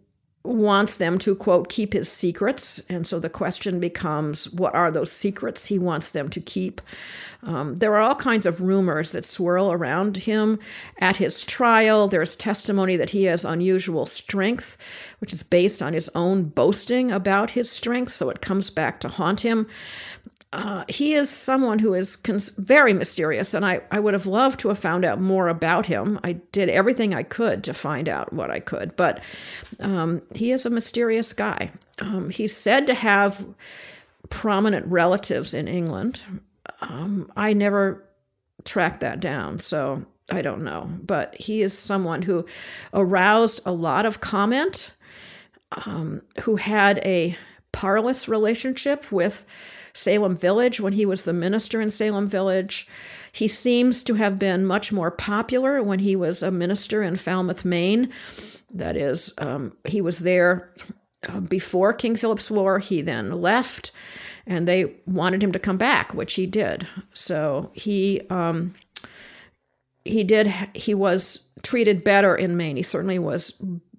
wants them to, quote, keep his secrets. And so the question becomes what are those secrets he wants them to keep? Um, there are all kinds of rumors that swirl around him at his trial. There's testimony that he has unusual strength, which is based on his own boasting about his strength. So it comes back to haunt him. Uh, he is someone who is cons- very mysterious, and I, I would have loved to have found out more about him. I did everything I could to find out what I could, but um, he is a mysterious guy. Um, he's said to have prominent relatives in England. Um, I never tracked that down, so I don't know. But he is someone who aroused a lot of comment, um, who had a parlous relationship with Salem Village when he was the minister in Salem Village. He seems to have been much more popular when he was a minister in Falmouth, Maine. That is, um, he was there uh, before King Philip's War. He then left, and they wanted him to come back, which he did. So he um, he did. He was treated better in Maine. He certainly was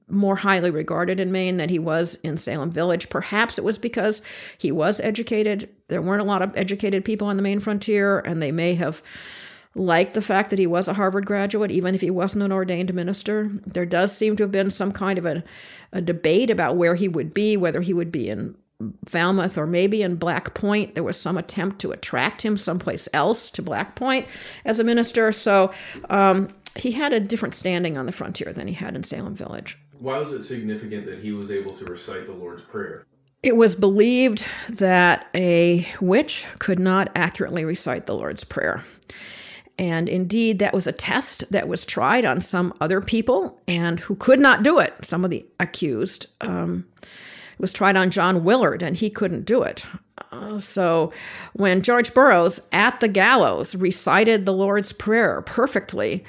more highly regarded in Maine than he was in Salem Village. Perhaps it was because he was educated. There weren't a lot of educated people on the Maine frontier, and they may have liked the fact that he was a Harvard graduate, even if he wasn't an ordained minister. There does seem to have been some kind of a, a debate about where he would be, whether he would be in Falmouth or maybe in Black Point. There was some attempt to attract him someplace else to Black Point as a minister. So um, he had a different standing on the frontier than he had in Salem Village. Why was it significant that he was able to recite the Lord's Prayer? It was believed that a witch could not accurately recite the Lord's Prayer. And indeed, that was a test that was tried on some other people and who could not do it. Some of the accused. Um, it was tried on John Willard, and he couldn't do it. Uh, so when George Burroughs at the gallows recited the Lord's Prayer perfectly,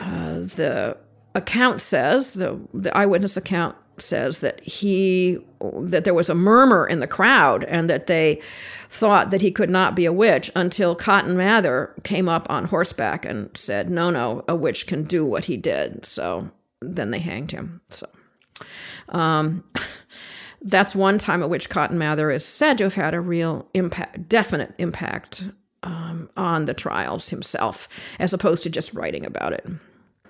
uh, the account says the the eyewitness account says that he that there was a murmur in the crowd and that they thought that he could not be a witch until Cotton Mather came up on horseback and said, "No, no, a witch can do what he did." So then they hanged him. So um, that's one time at which Cotton Mather is said to have had a real impact, definite impact um, on the trials himself, as opposed to just writing about it.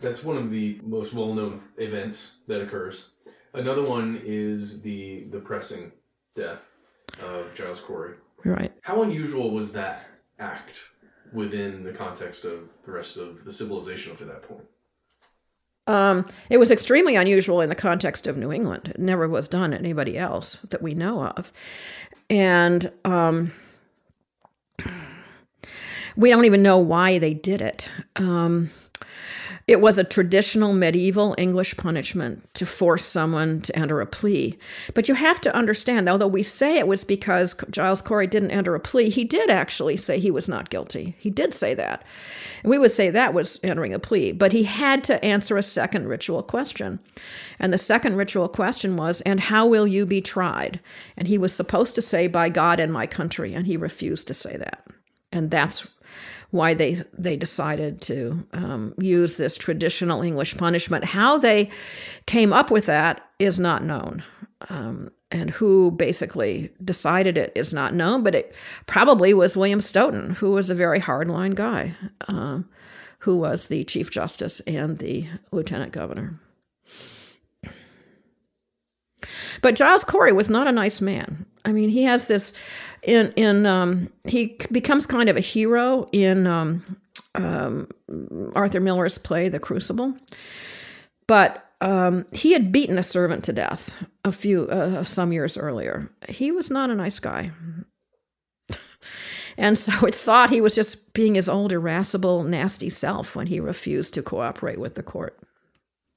That's one of the most well-known events that occurs. Another one is the the pressing death of Giles Corey. Right. How unusual was that act within the context of the rest of the civilization up to that point? Um, it was extremely unusual in the context of New England. It never was done at anybody else that we know of. And um, we don't even know why they did it. Um, it was a traditional medieval English punishment to force someone to enter a plea. But you have to understand, although we say it was because Giles Corey didn't enter a plea, he did actually say he was not guilty. He did say that. And we would say that was entering a plea. But he had to answer a second ritual question. And the second ritual question was, And how will you be tried? And he was supposed to say, By God and my country. And he refused to say that. And that's why they they decided to um, use this traditional English punishment. How they came up with that is not known. Um, and who basically decided it is not known, but it probably was William Stoughton, who was a very hardline guy, uh, who was the Chief Justice and the Lieutenant Governor. But Giles Corey was not a nice man. I mean, he has this in in um, he becomes kind of a hero in um, um, Arthur Miller's play The Crucible. But um, he had beaten a servant to death a few uh, some years earlier. He was not a nice guy. and so it's thought he was just being his old irascible, nasty self when he refused to cooperate with the court.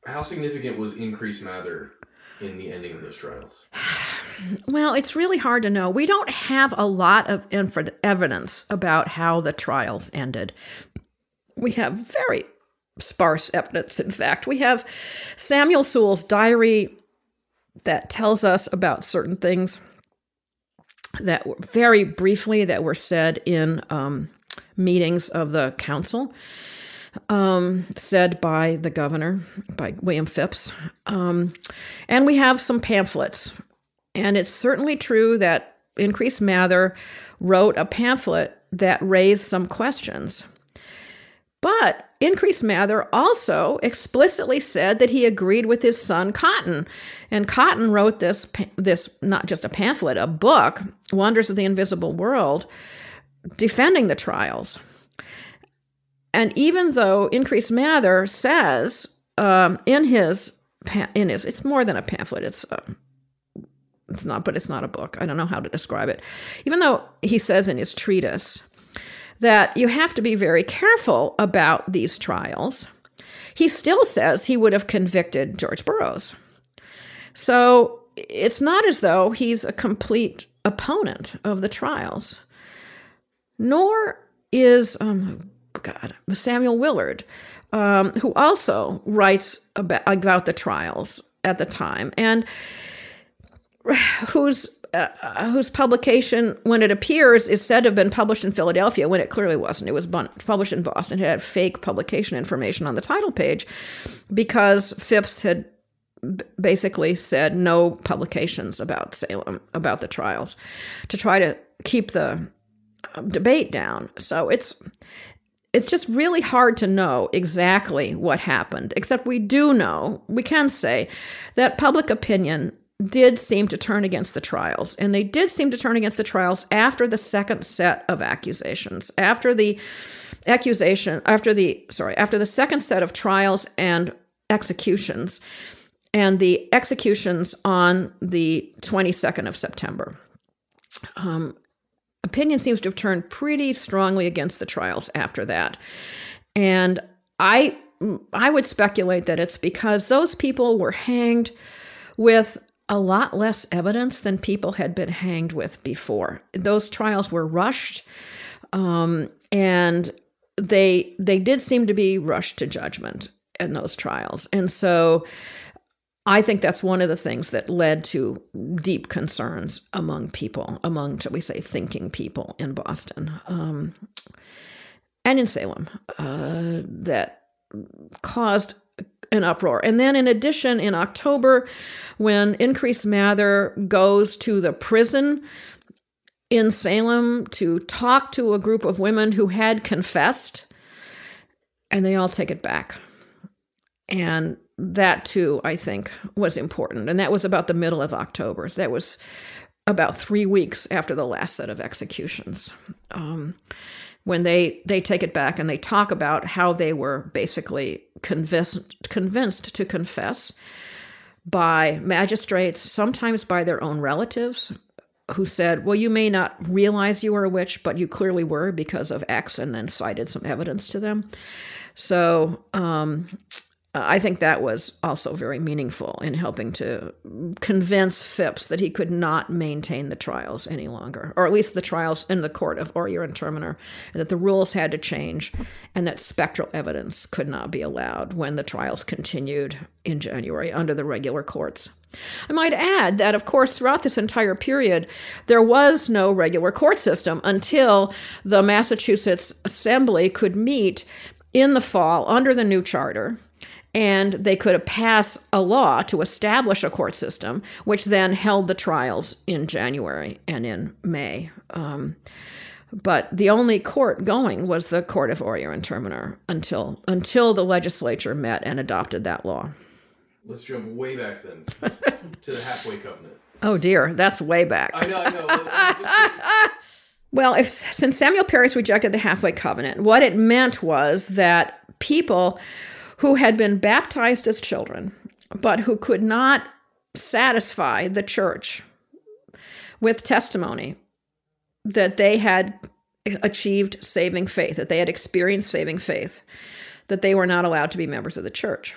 How significant was Increase Mather in the ending of those trials? Well, it's really hard to know. We don't have a lot of inf- evidence about how the trials ended. We have very sparse evidence, in fact. We have Samuel Sewall's diary that tells us about certain things that were very briefly that were said in um, meetings of the council um, said by the governor, by William Phips. Um, and we have some pamphlets. And it's certainly true that Increase Mather wrote a pamphlet that raised some questions. But Increase Mather also explicitly said that he agreed with his son Cotton, and Cotton wrote this this not just a pamphlet, a book, Wonders of the Invisible World, defending the trials. And even though Increase Mather says um, in his in his it's more than a pamphlet, it's uh, it's not, but it's not a book. I don't know how to describe it. Even though he says in his treatise that you have to be very careful about these trials, he still says he would have convicted George Burroughs. So it's not as though he's a complete opponent of the trials, nor is um, God Samuel Willard, um, who also writes about, about the trials at the time and whose uh, whose publication, when it appears, is said to have been published in Philadelphia when it clearly wasn't. It was published in Boston. It had fake publication information on the title page because Phips had basically said no publications about Salem, about the trials, to try to keep the uh, debate down. So it's it's just really hard to know exactly what happened, except we do know, we can say that public opinion did seem to turn against the trials. And they did seem to turn against the trials after the second set of accusations. After the accusation, after the, sorry, after the second set of trials and executions, and the executions on the 22nd of September. Um, opinion seems to have turned pretty strongly against the trials after that. And I I would speculate that it's because those people were hanged with a lot less evidence than people had been hanged with before. Those trials were rushed, um, and they they did seem to be rushed to judgment in those trials, and so I think that's one of the things that led to deep concerns among people, among shall we say thinking people in Boston um, and in Salem, uh, that caused an uproar. And then, in addition, in October, when Increase Mather goes to the prison in Salem to talk to a group of women who had confessed, and they all take it back. And that too, I think, was important. And that was about the middle of October. That was about three weeks after the last set of executions. Um, when they they take it back and they talk about how they were basically convinced convinced to confess by magistrates, sometimes by their own relatives, who said, "Well, you may not realize you were a witch, but you clearly were because of X," and then cited some evidence to them. So um, Uh, I think that was also very meaningful in helping to convince Phips that he could not maintain the trials any longer, or at least the trials in the court of Oyer and Terminer, and that the rules had to change, and that spectral evidence could not be allowed when the trials continued in January under the regular courts. I might add that, of course, throughout this entire period, there was no regular court system until the Massachusetts Assembly could meet in the fall under the new charter and they could pass a law to establish a court system, which then held the trials in January and in May. Um, but the only court going was the court of Oyer and Terminer until until the legislature met and adopted that law. Let's jump way back then to the halfway covenant. Oh dear, that's way back. I know, I know. well, if since Samuel Parris rejected the halfway covenant, what it meant was that people who had been baptized as children but who could not satisfy the church with testimony that they had achieved saving faith, that they had experienced saving faith, that they were not allowed to be members of the church.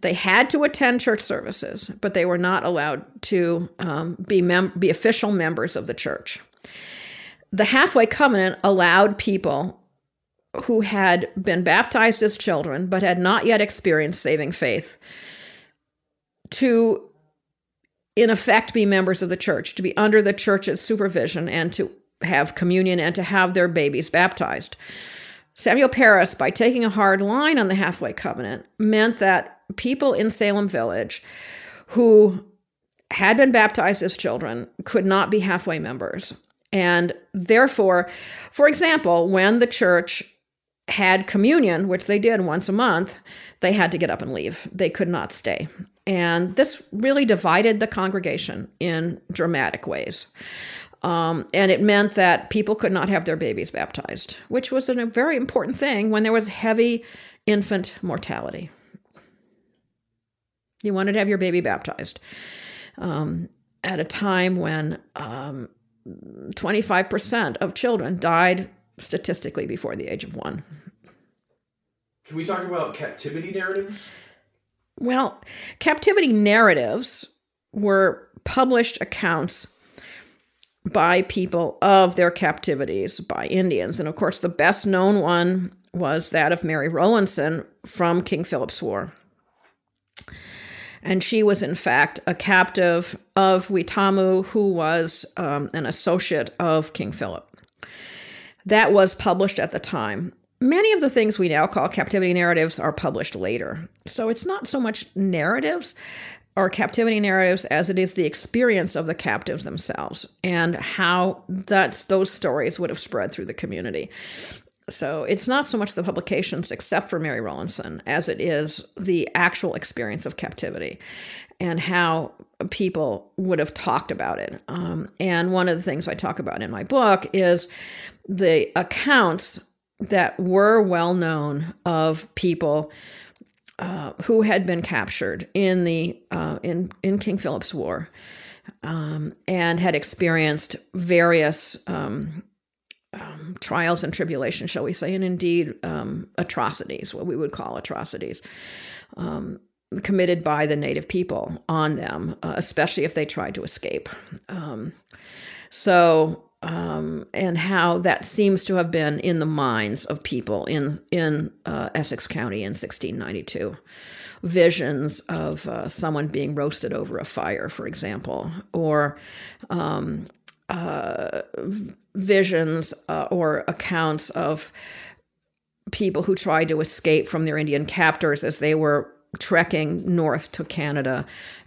They had to attend church services, but they were not allowed to um, be mem- be official members of the church. The halfway covenant allowed people who had been baptized as children but had not yet experienced saving faith to in effect be members of the church to be under the church's supervision and to have communion and to have their babies baptized. Samuel parris by taking a hard line on the halfway covenant meant that people in salem village who had been baptized as children could not be halfway members. And therefore for example when the church had communion, which they did once a month, they had to get up and leave. They could not stay. And this really divided the congregation in dramatic ways. Um, and it meant that people could not have their babies baptized, which was a very important thing when there was heavy infant mortality. You wanted to have your baby baptized um, at a time when um, 25% of children died statistically before the age of one. Can we talk about captivity narratives? Well, captivity narratives were published accounts by people of their captivities by Indians. And of course, the best known one was that of Mary Rowlandson from King Philip's War. And she was, in fact, a captive of Weetamoo, who was um, an associate of King Philip. That was published at the time. Many of the things we now call captivity narratives are published later. So it's not so much narratives or captivity narratives as it is the experience of the captives themselves and how that's those stories would have spread through the community. So it's not so much the publications, except for Mary Rowlandson, as it is the actual experience of captivity and how people would have talked about it. Um, and one of the things I talk about in my book is the accounts that were well known of people uh, who had been captured in the uh, in in King Philip's War um, and had experienced various um, um, trials and tribulations, shall we say, and indeed um, atrocities, what we would call atrocities. Um, committed by the native people on them, uh, especially if they tried to escape. Um, so um, and how that seems to have been in the minds of people in in uh, Essex County in 1692. Visions of uh, someone being roasted over a fire, for example, or um, uh, visions uh, or accounts of people who tried to escape from their Indian captors as they were trekking north to Canada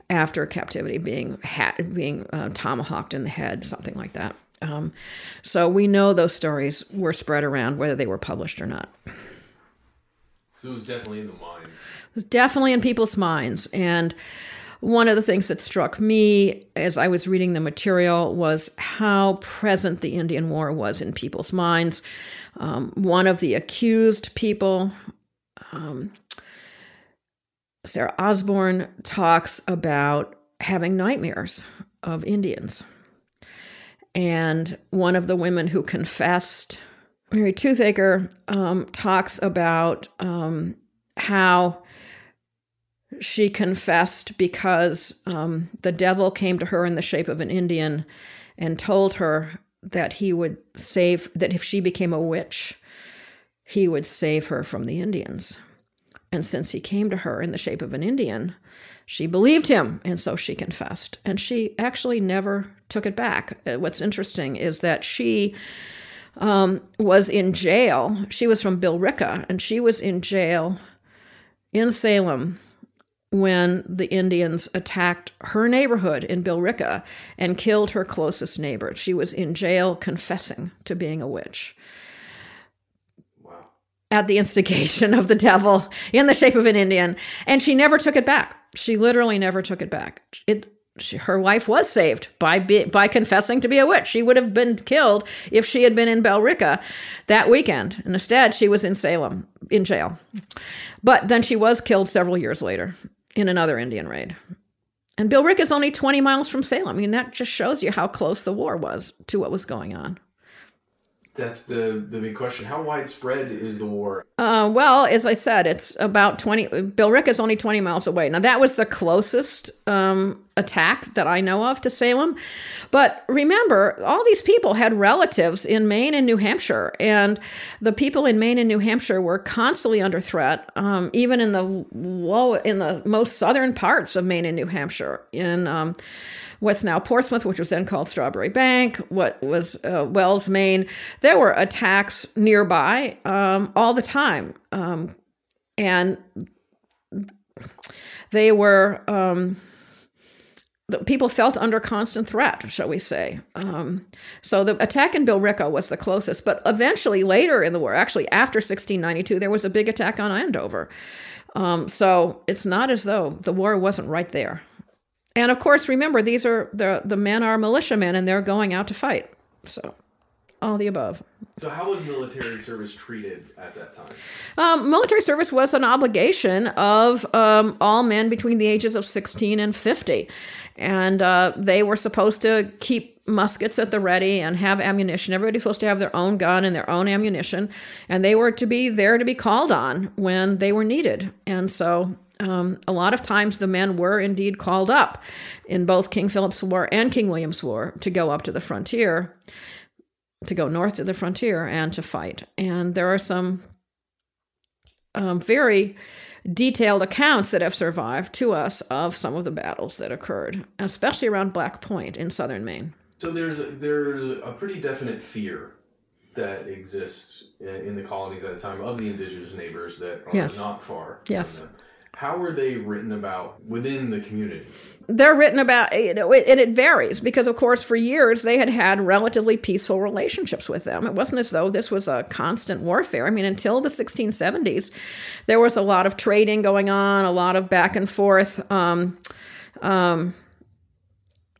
after captivity, being hat, being uh, tomahawked in the head, something like that. Um, so we know those stories were spread around, whether they were published or not. So it was definitely in the minds. Definitely in people's minds. And one of the things that struck me as I was reading the material was how present the Indian War was in people's minds. Um, one of the accused people, um, Sarah Osborne, talks about having nightmares of Indians and one of the women who confessed, Mary Toothaker, um, talks about um, how she confessed because um, the devil came to her in the shape of an Indian and told her that he would save, that if she became a witch, he would save her from the Indians. And since he came to her in the shape of an Indian, she believed him, and so she confessed. And she actually never took it back. Uh, what's interesting is that she um, was in jail. She was from Billerica, and she was in jail in Salem when the Indians attacked her neighborhood in Billerica and killed her closest neighbor. She was in jail confessing to being a witch at the instigation of the devil in the shape of an Indian, and she never took it back. She literally never took it back. It she, her life was saved by be, by confessing to be a witch. She would have been killed if she had been in Billerica that weekend. And instead, she was in Salem in jail. But then she was killed several years later in another Indian raid. And Billerica is only 20 miles from Salem. I mean, that just shows you how close the war was to what was going on. That's the the big question. How widespread is the war? Uh, well, as I said, it's about 20. Bill Billerica is only 20 miles away. Now, that was the closest um, attack that I know of to Salem. But remember, all these people had relatives in Maine and New Hampshire. And the people in Maine and New Hampshire were constantly under threat, um, even in the low, in the most southern parts of Maine and New Hampshire. In um, what's now Portsmouth, which was then called Strawberry Bank, what was uh, Wells, Maine. There were attacks nearby um, all the time. Um, and they were, um, people felt under constant threat, shall we say. Um, so the attack in Billerica was the closest. But eventually, later in the war, actually after 1692, there was a big attack on Andover. Um, so it's not as though the war wasn't right there. And of course, remember these are the the men are militiamen and they're going out to fight. So all the above. So how was military service treated at that time? Um, military service was an obligation of um, all men between the ages of 16 and 50. And uh, they were supposed to keep muskets at the ready and have ammunition. Everybody's supposed to have their own gun and their own ammunition. And they were to be there to be called on when they were needed. And so um, a lot of times the men were indeed called up in both King Philip's War and King William's War to go up to the frontier, to go north to the frontier and to fight. And there are some um, very detailed accounts that have survived to us of some of the battles that occurred, especially around Black Point in southern Maine. So there's there's a pretty definite fear that exists in the colonies at the time of the indigenous neighbors that are yes. not far. Yes. How are they written about within the community? They're written about, you know, and it varies because, of course, for years they had had relatively peaceful relationships with them. It wasn't as though this was a constant warfare. I mean, until the 1670s, there was a lot of trading going on, a lot of back and forth. Um, um,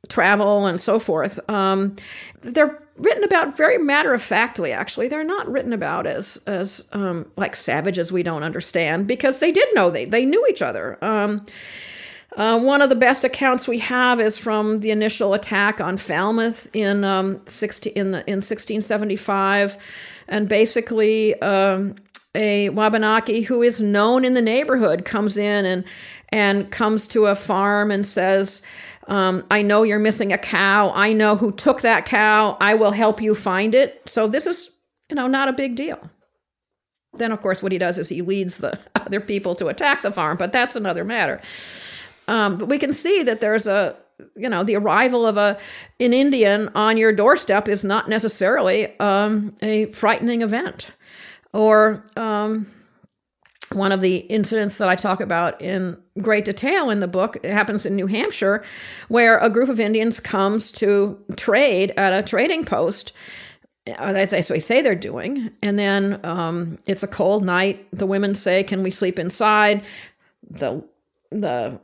travel and so forth. Um, they're written about very matter of factly. Actually, they're not written about as as um, like savages we don't understand because they did know they they knew each other. Um, uh, one of the best accounts we have is from the initial attack on Falmouth in um, 16, in, the, in 1675, and basically um, a Wabanaki who is known in the neighborhood comes in and and comes to a farm and says, um, I know you're missing a cow. I know who took that cow. I will help you find it. So this is, you know, not a big deal. Then, of course, what he does is he leads the other people to attack the farm, but that's another matter. Um, but we can see that there's a, you know, the arrival of a an Indian on your doorstep is not necessarily um, a frightening event, or um, one of the incidents that I talk about in great detail in the book it happens in New Hampshire, where a group of Indians comes to trade at a trading post. Uh, that's what they say they're doing. And then um, it's a cold night. The women say, "Can we sleep inside?" The the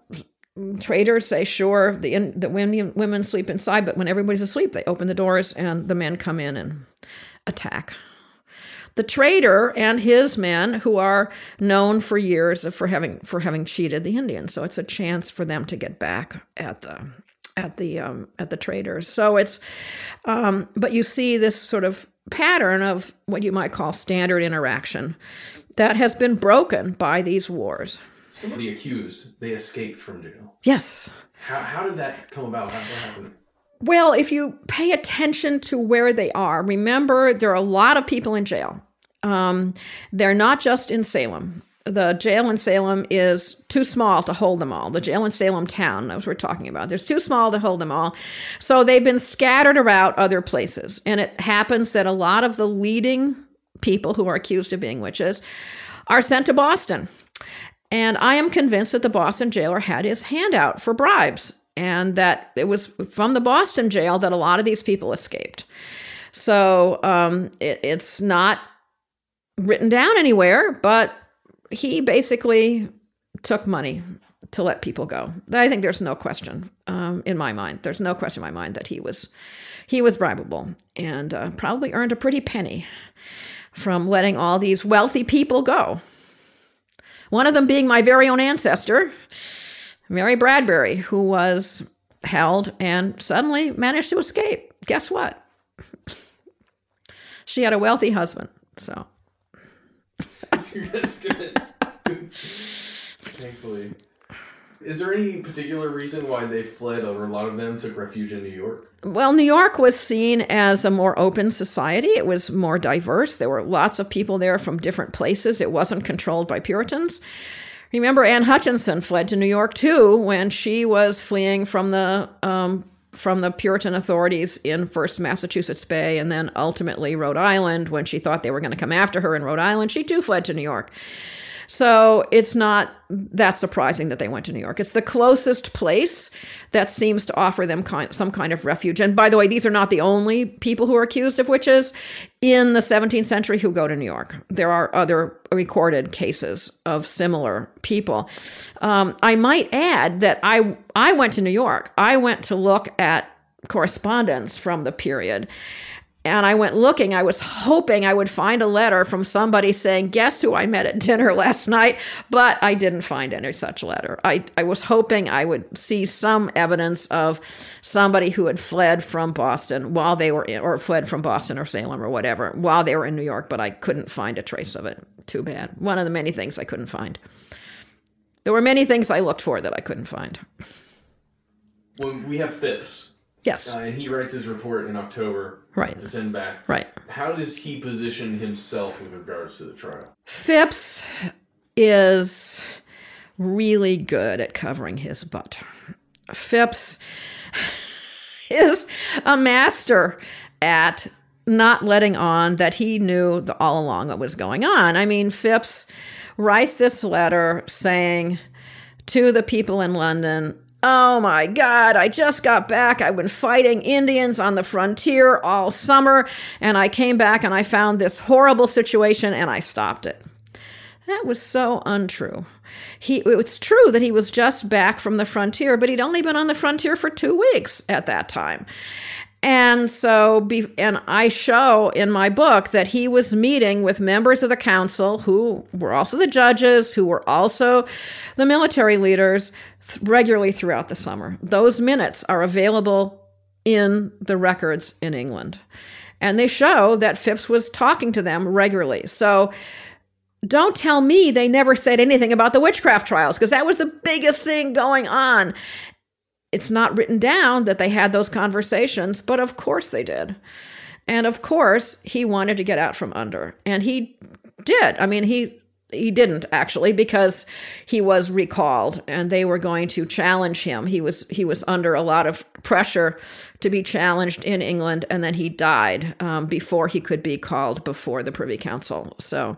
traders say, "Sure." The the women women sleep inside, but when everybody's asleep, they open the doors and the men come in and attack the trader and his men who are known for years for having for having cheated the Indians. So it's a chance for them to get back at the at the um, at the traders. So it's um, but you see this sort of pattern of what you might call standard interaction that has been broken by these wars. Somebody accused, they escaped from jail. Yes. How, how did that come about? How, what happened? Well, if you pay attention to where they are, remember there are a lot of people in jail. Um, they're not just in Salem. The jail in Salem is too small to hold them all. The jail in Salem town, as we're talking about, there's too small to hold them all. So they've been scattered around other places. And it happens that a lot of the leading people who are accused of being witches are sent to Boston. And I am convinced that the Boston jailer had his hand out for bribes and that it was from the Boston jail that a lot of these people escaped. So um, it, it's not written down anywhere, but he basically took money to let people go. I think there's no question um, in my mind. There's no question in my mind that he was he was bribable and uh, probably earned a pretty penny from letting all these wealthy people go. One of them being my very own ancestor, Mary Bradbury, who was held and suddenly managed to escape. Guess what? she had a wealthy husband. So That's good. Thankfully. Is there any particular reason why they fled, or a lot of them took refuge in New York? Well, New York was seen as a more open society. It was more diverse. There were lots of people there from different places. It wasn't controlled by Puritans. Remember, Anne Hutchinson fled to New York too when she was fleeing from the um, from the Puritan authorities in first Massachusetts Bay and then ultimately Rhode Island when she thought they were going to come after her in Rhode Island. She too fled to New York. So it's not that surprising that they went to New York. It's the closest place that seems to offer them kind, some kind of refuge. And by the way, these are not the only people who are accused of witches in the 17th century who go to New York. There are other recorded cases of similar people. Um, I might add that I I went to New York. I went to look at correspondence from the period and I went looking. I was hoping I would find a letter from somebody saying, Guess who I met at dinner last night? But I didn't find any such letter. I, I was hoping I would see some evidence of somebody who had fled from Boston while they were in, or fled from Boston or Salem or whatever while they were in New York, but I couldn't find a trace of it. Too bad. One of the many things I couldn't find. There were many things I looked for that I couldn't find. Well, we have Phipps, Yes. uh, and he writes his report in October Right. to send back. Right. How does he position himself with regards to the trial? Phipps is really good at covering his butt. Phipps is a master at not letting on that he knew the, all along what was going on. I mean, Phipps writes this letter saying to the people in London, Oh my God, I just got back. I've been fighting Indians on the frontier all summer, and I came back and I found this horrible situation and I stopped it. That was so untrue. He, it's true that he was just back from the frontier, but he'd only been on the frontier for two weeks at that time. And so, be, and I show in my book that he was meeting with members of the council who were also the judges, who were also the military leaders th- regularly throughout the summer. Those minutes are available in the records in England. And they show that Phipps was talking to them regularly. So, don't tell me they never said anything about the witchcraft trials because that was the biggest thing going on. It's not written down that they had those conversations, but of course they did. And of course, he wanted to get out from under. And he did. I mean, he he didn't actually because he was recalled and they were going to challenge him. He was he was under a lot of pressure to be challenged in England, and then he died um, before he could be called before the Privy Council. So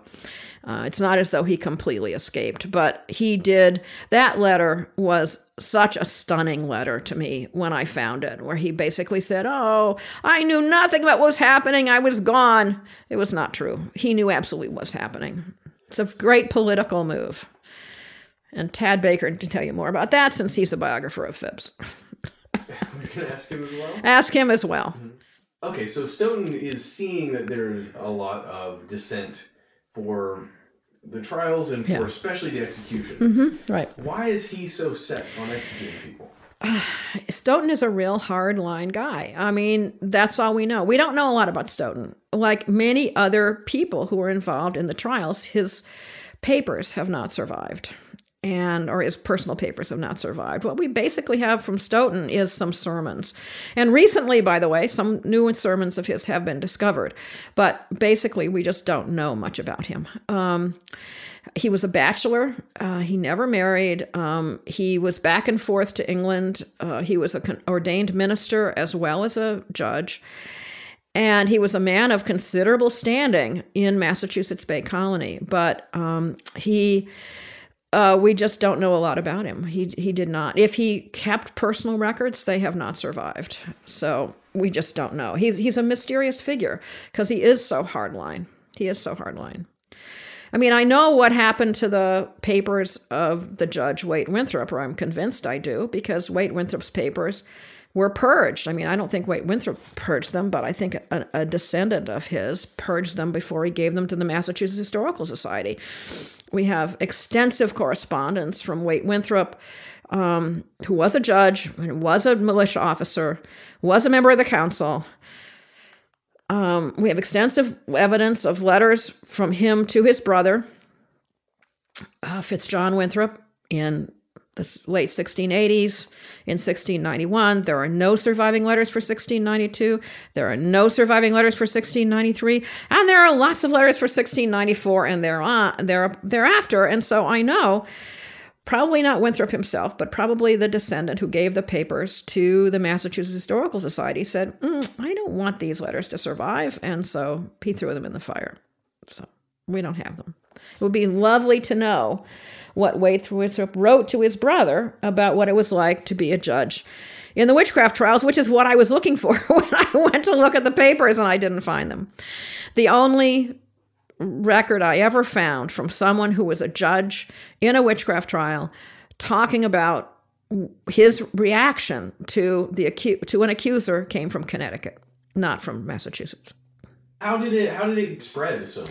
uh, it's not as though he completely escaped, but he did. That letter was such a stunning letter to me when I found it, where he basically said, Oh, I knew nothing about what was happening. I was gone. It was not true. He knew absolutely what was happening. It's a great political move. And Tad Baker can tell you more about that since he's a biographer of Phipps. We can ask him as well. Ask him as well. Okay, so Stoughton is seeing that there's a lot of dissent for the trials and for especially the executions. Mm-hmm, right. Why is he so set on executing people? Stoughton is a real hardline guy. I mean, that's all we know. We don't know a lot about Stoughton. Like many other people who were involved in the trials, his papers have not survived. And or his personal papers have not survived. What we basically have from Stoughton is some sermons. And recently, by the way, some new sermons of his have been discovered. But basically, we just don't know much about him. Um, he was a bachelor. Uh, he never married. Um, he was back and forth to England. Uh, he was an ordained minister as well as a judge. And he was a man of considerable standing in Massachusetts Bay Colony. But um, he, uh, we just don't know a lot about him. He, he did not. If he kept personal records, they have not survived. So we just don't know. He's, he's a mysterious figure because he is so hardline. He is so hardline. I mean, I know what happened to the papers of the judge Wait Winthrop, or I'm convinced I do, because Wait Winthrop's papers were purged. I mean, I don't think Wait Winthrop purged them, but I think a, a, descendant of his purged them before he gave them to the Massachusetts Historical Society. We have extensive correspondence from Wait Winthrop, um, who was a judge, was a militia officer, was a member of the council. Um, we have extensive evidence of letters from him to his brother, uh, Fitzjohn Winthrop, in the late 1680s. In 1691, there are no surviving letters for 1692. There are no surviving letters for 1693, and there are lots of letters for 1694 and thereafter. And so I know, probably not Winthrop himself, but probably the descendant who gave the papers to the Massachusetts Historical Society said, mm, "I don't want these letters to survive," and so he threw them in the fire. So we don't have them. It would be lovely to know what Wait Winthrop wrote to his brother about what it was like to be a judge in the witchcraft trials, which is what I was looking for when I went to look at the papers and I didn't find them. The only record I ever found from someone who was a judge in a witchcraft trial talking about his reaction to the acu- to an accuser came from Connecticut, not from Massachusetts. How did it how did it spread so?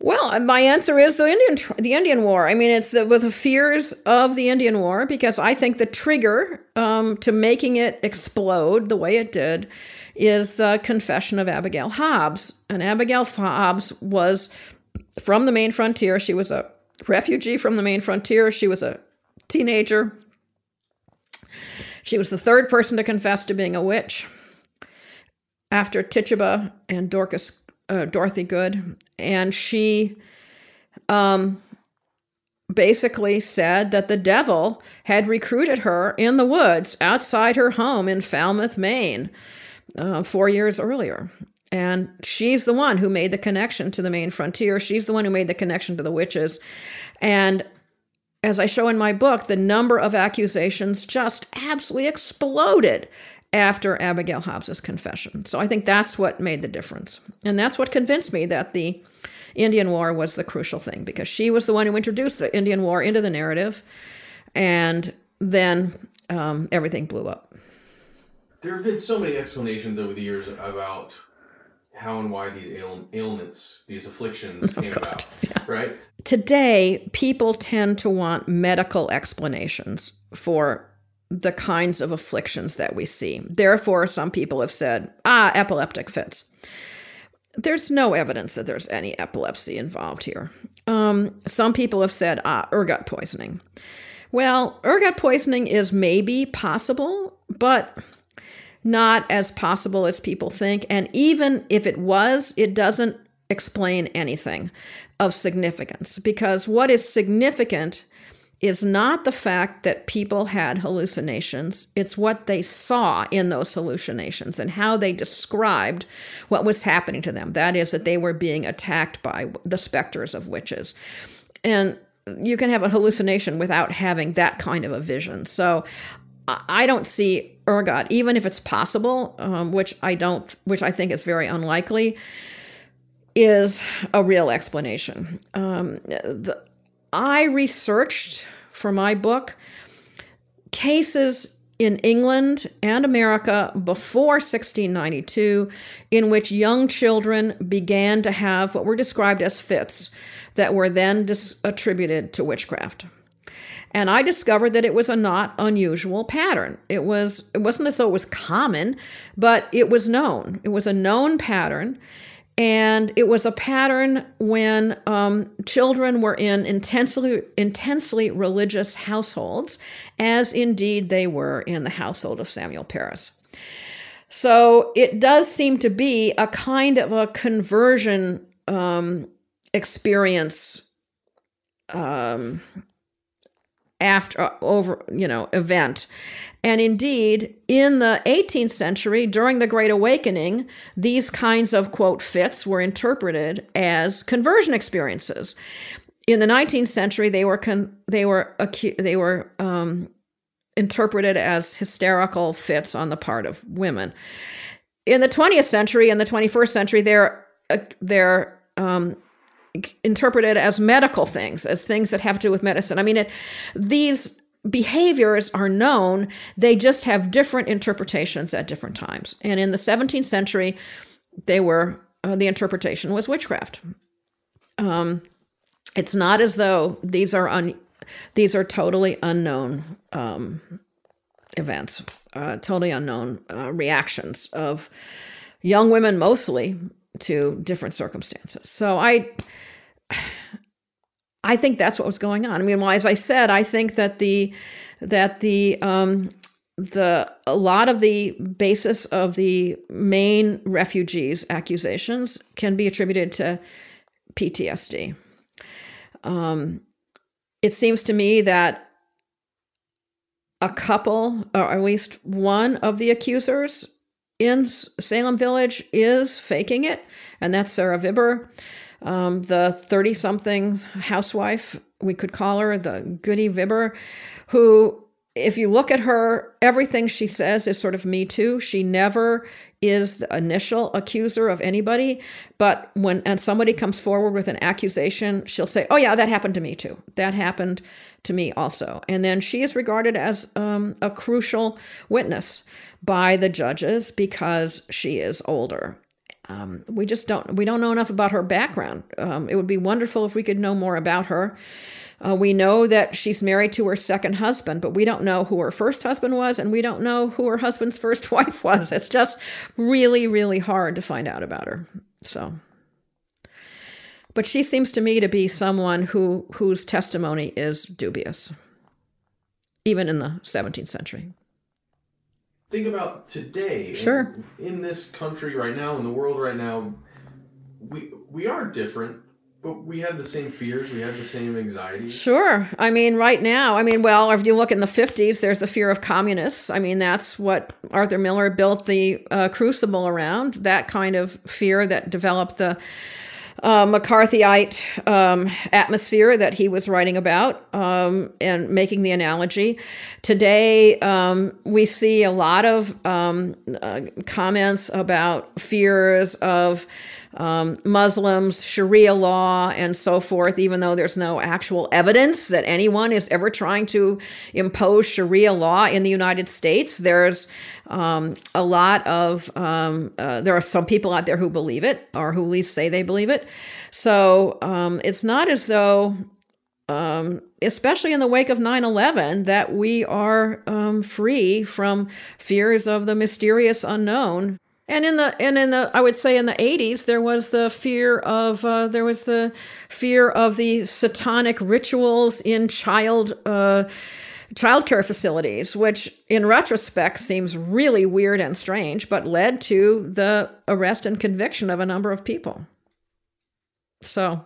Well, my answer is the Indian the Indian War. I mean, it's the, with the fears of the Indian War because I think the trigger um, to making it explode the way it did is the confession of Abigail Hobbs. And Abigail Hobbs was from the Maine frontier. She was a refugee from the Maine frontier. She was a teenager. She was the third person to confess to being a witch after Tituba and Dorcas uh, Dorothy Good, and she um, basically said that the devil had recruited her in the woods outside her home in Falmouth, Maine, uh, four years earlier. And she's the one who made the connection to the Maine frontier. She's the one who made the connection to the witches. And as I show in my book, the number of accusations just absolutely exploded after Abigail Hobbs's confession. So I think that's what made the difference. And that's what convinced me that the Indian War was the crucial thing because she was the one who introduced the Indian War into the narrative. And then um, everything blew up. There have been so many explanations over the years about how and why these ail- ailments, these afflictions oh, came oh, about, yeah. right? Today, people tend to want medical explanations for the kinds of afflictions that we see. Therefore, some people have said, ah, epileptic fits. There's no evidence that there's any epilepsy involved here. Um, some people have said, ah, ergot poisoning. Well, ergot poisoning is maybe possible, but not as possible as people think. And even if it was, it doesn't explain anything of significance because what is significant is not the fact that people had hallucinations, it's what they saw in those hallucinations and how they described what was happening to them. That is, that they were being attacked by the specters of witches. And you can have a hallucination without having that kind of a vision. So I don't see ergot, even if it's possible, um, which I don't, which I think is very unlikely, is a real explanation. Um, the, I researched for my book cases in England and America before 1692 in which young children began to have what were described as fits that were then dis- attributed to witchcraft. And I discovered that it was a not unusual pattern. It was it wasn't as though it was common, but it was known. It was a known pattern and it was a pattern when um, children were in intensely intensely religious households, as indeed they were in the household of Samuel Parris. So it does seem to be a kind of a conversion um, experience um, after over you know event and indeed, in the 18th century, during the Great Awakening, these kinds of, quote, fits were interpreted as conversion experiences. In the 19th century, they were, con- they were, acu- they were um, interpreted as hysterical fits on the part of women. In the 20th century and the 21st century, they're, uh, they're um, interpreted as medical things, as things that have to do with medicine. I mean, it, these behaviors are known, they just have different interpretations at different times. And in the 17th century, they were uh, the interpretation was witchcraft. Um, it's not as though these are un, these are totally unknown um, events, uh, totally unknown uh, reactions of young women, mostly to different circumstances. So I, I think that's what was going on. I mean, well, as I said, I think that the that the um, the a lot of the basis of the Maine refugees accusations can be attributed to PTSD. Um, it seems to me that a couple, or at least one of the accusers in Salem Village, is faking it, and that's Sarah Bibber, um, the 30 something housewife, we could call her the Goody Bibber, who if you look at her, everything she says is sort of me too. She never is the initial accuser of anybody, but when and somebody comes forward with an accusation, she'll say, "Oh yeah, that happened to me too. That happened to me also." And then she is regarded as um, a crucial witness by the judges because she is older. Um, we just don't we don't know enough about her background. Um, it would be wonderful if we could know more about her. Uh, we know that she's married to her second husband, but we don't know who her first husband was, and we don't know who her husband's first wife was. It's just really, really hard to find out about her. So, but she seems to me to be someone who whose testimony is dubious, even in the 17th century. Think about today. Sure. In, in this country right now, in the world right now, we we are different but we have the same fears. We have the same anxieties. Sure. I mean, right now, I mean, well, if you look in the 50s, there's the fear of communists. I mean, that's what Arthur Miller built the uh, Crucible around, that kind of fear that developed the uh, McCarthyite um, atmosphere that he was writing about um, and making the analogy. Today, um, we see a lot of um, uh, comments about fears of um, Muslims, Sharia law, and so forth, even though there's no actual evidence that anyone is ever trying to impose Sharia law in the United States. There's um, a lot of, um, uh, there are some people out there who believe it or who at least say they believe it. So um, it's not as though um, especially in the wake of 9 11, that we are um, free from fears of the mysterious unknown. And in the and in the I would say in the 80s there was the fear of uh, there was the fear of the satanic rituals in child uh, childcare facilities, which in retrospect seems really weird and strange, but led to the arrest and conviction of a number of people. So,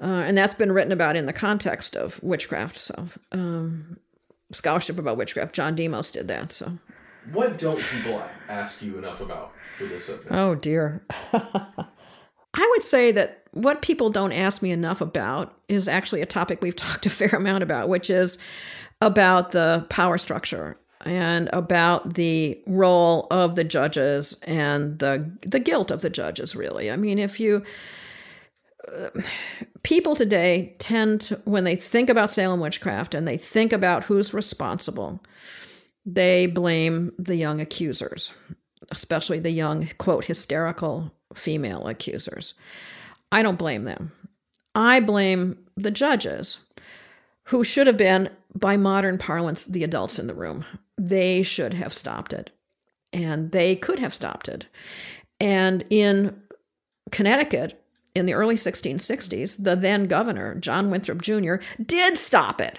uh, and that's been written about in the context of witchcraft. So, um, scholarship about witchcraft. John Demos did that. So. What don't people ask you enough about this subject? Oh dear. I would say that what people don't ask me enough about is actually a topic we've talked a fair amount about, which is about the power structure and about the role of the judges and the the guilt of the judges really. I mean, if you uh, people today tend to when they think about Salem witchcraft and they think about who's responsible, they blame the young accusers, especially the young, quote, hysterical female accusers. I don't blame them. I blame the judges, who should have been, by modern parlance, the adults in the room. They should have stopped it. And they could have stopped it. And in Connecticut, in the early 1660s, the then governor, John Winthrop Jr., did stop it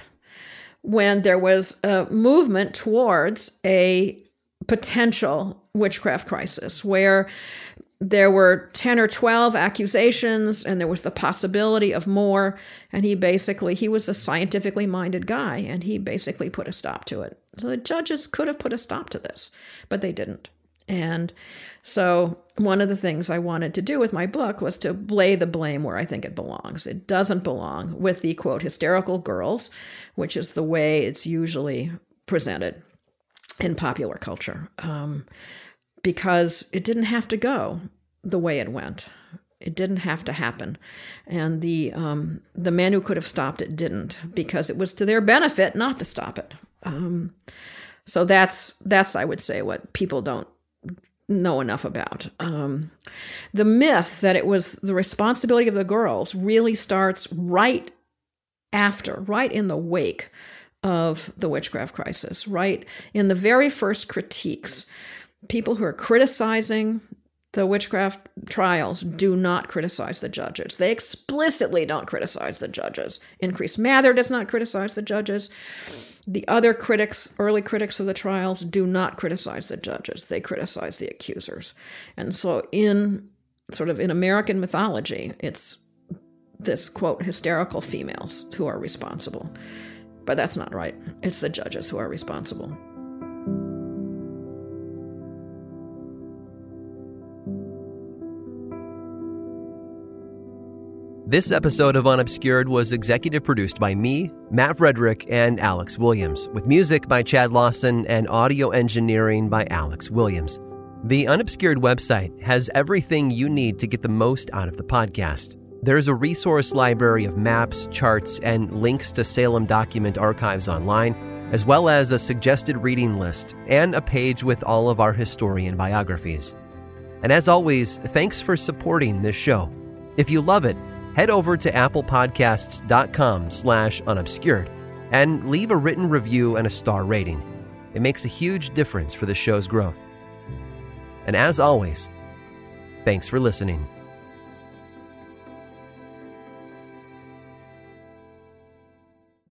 when there was a movement towards a potential witchcraft crisis where there were 10 or 12 accusations and there was the possibility of more. And he basically he was a scientifically minded guy and he basically put a stop to it. So the judges could have put a stop to this but they didn't and so, one of the things I wanted to do with my book was to lay the blame where I think it belongs. It doesn't belong with the quote, hysterical girls, which is the way it's usually presented in popular culture, um, because it didn't have to go the way it went. It didn't have to happen, and the um, the men who could have stopped it didn't because it was to their benefit not to stop it. Um, so that's that's I would say what people don't know enough about. Um, the myth that it was the responsibility of the girls really starts right after, right in the wake of the witchcraft crisis, right in the very first critiques. People who are criticizing the witchcraft trials do not criticize the judges. They explicitly don't criticize the judges. Increase Mather does not criticize the judges. The other critics, early critics of the trials, do not criticize the judges. They criticize the accusers. And so, in sort of in American mythology, it's this quote, hysterical females who are responsible. But that's not right. It's the judges who are responsible. This episode of Unobscured was executive produced by me, Matt Frederick, and Alex Williams, with music by Chad Lawson and audio engineering by Alex Williams. The Unobscured website has everything you need to get the most out of the podcast. There's a resource library of maps, charts, and links to Salem document archives online, as well as a suggested reading list and a page with all of our historian biographies. And as always, thanks for supporting this show. If you love it, head over to applepodcasts.com slash unobscured and leave a written review and a star rating. It makes a huge difference for the show's growth. And as always, thanks for listening.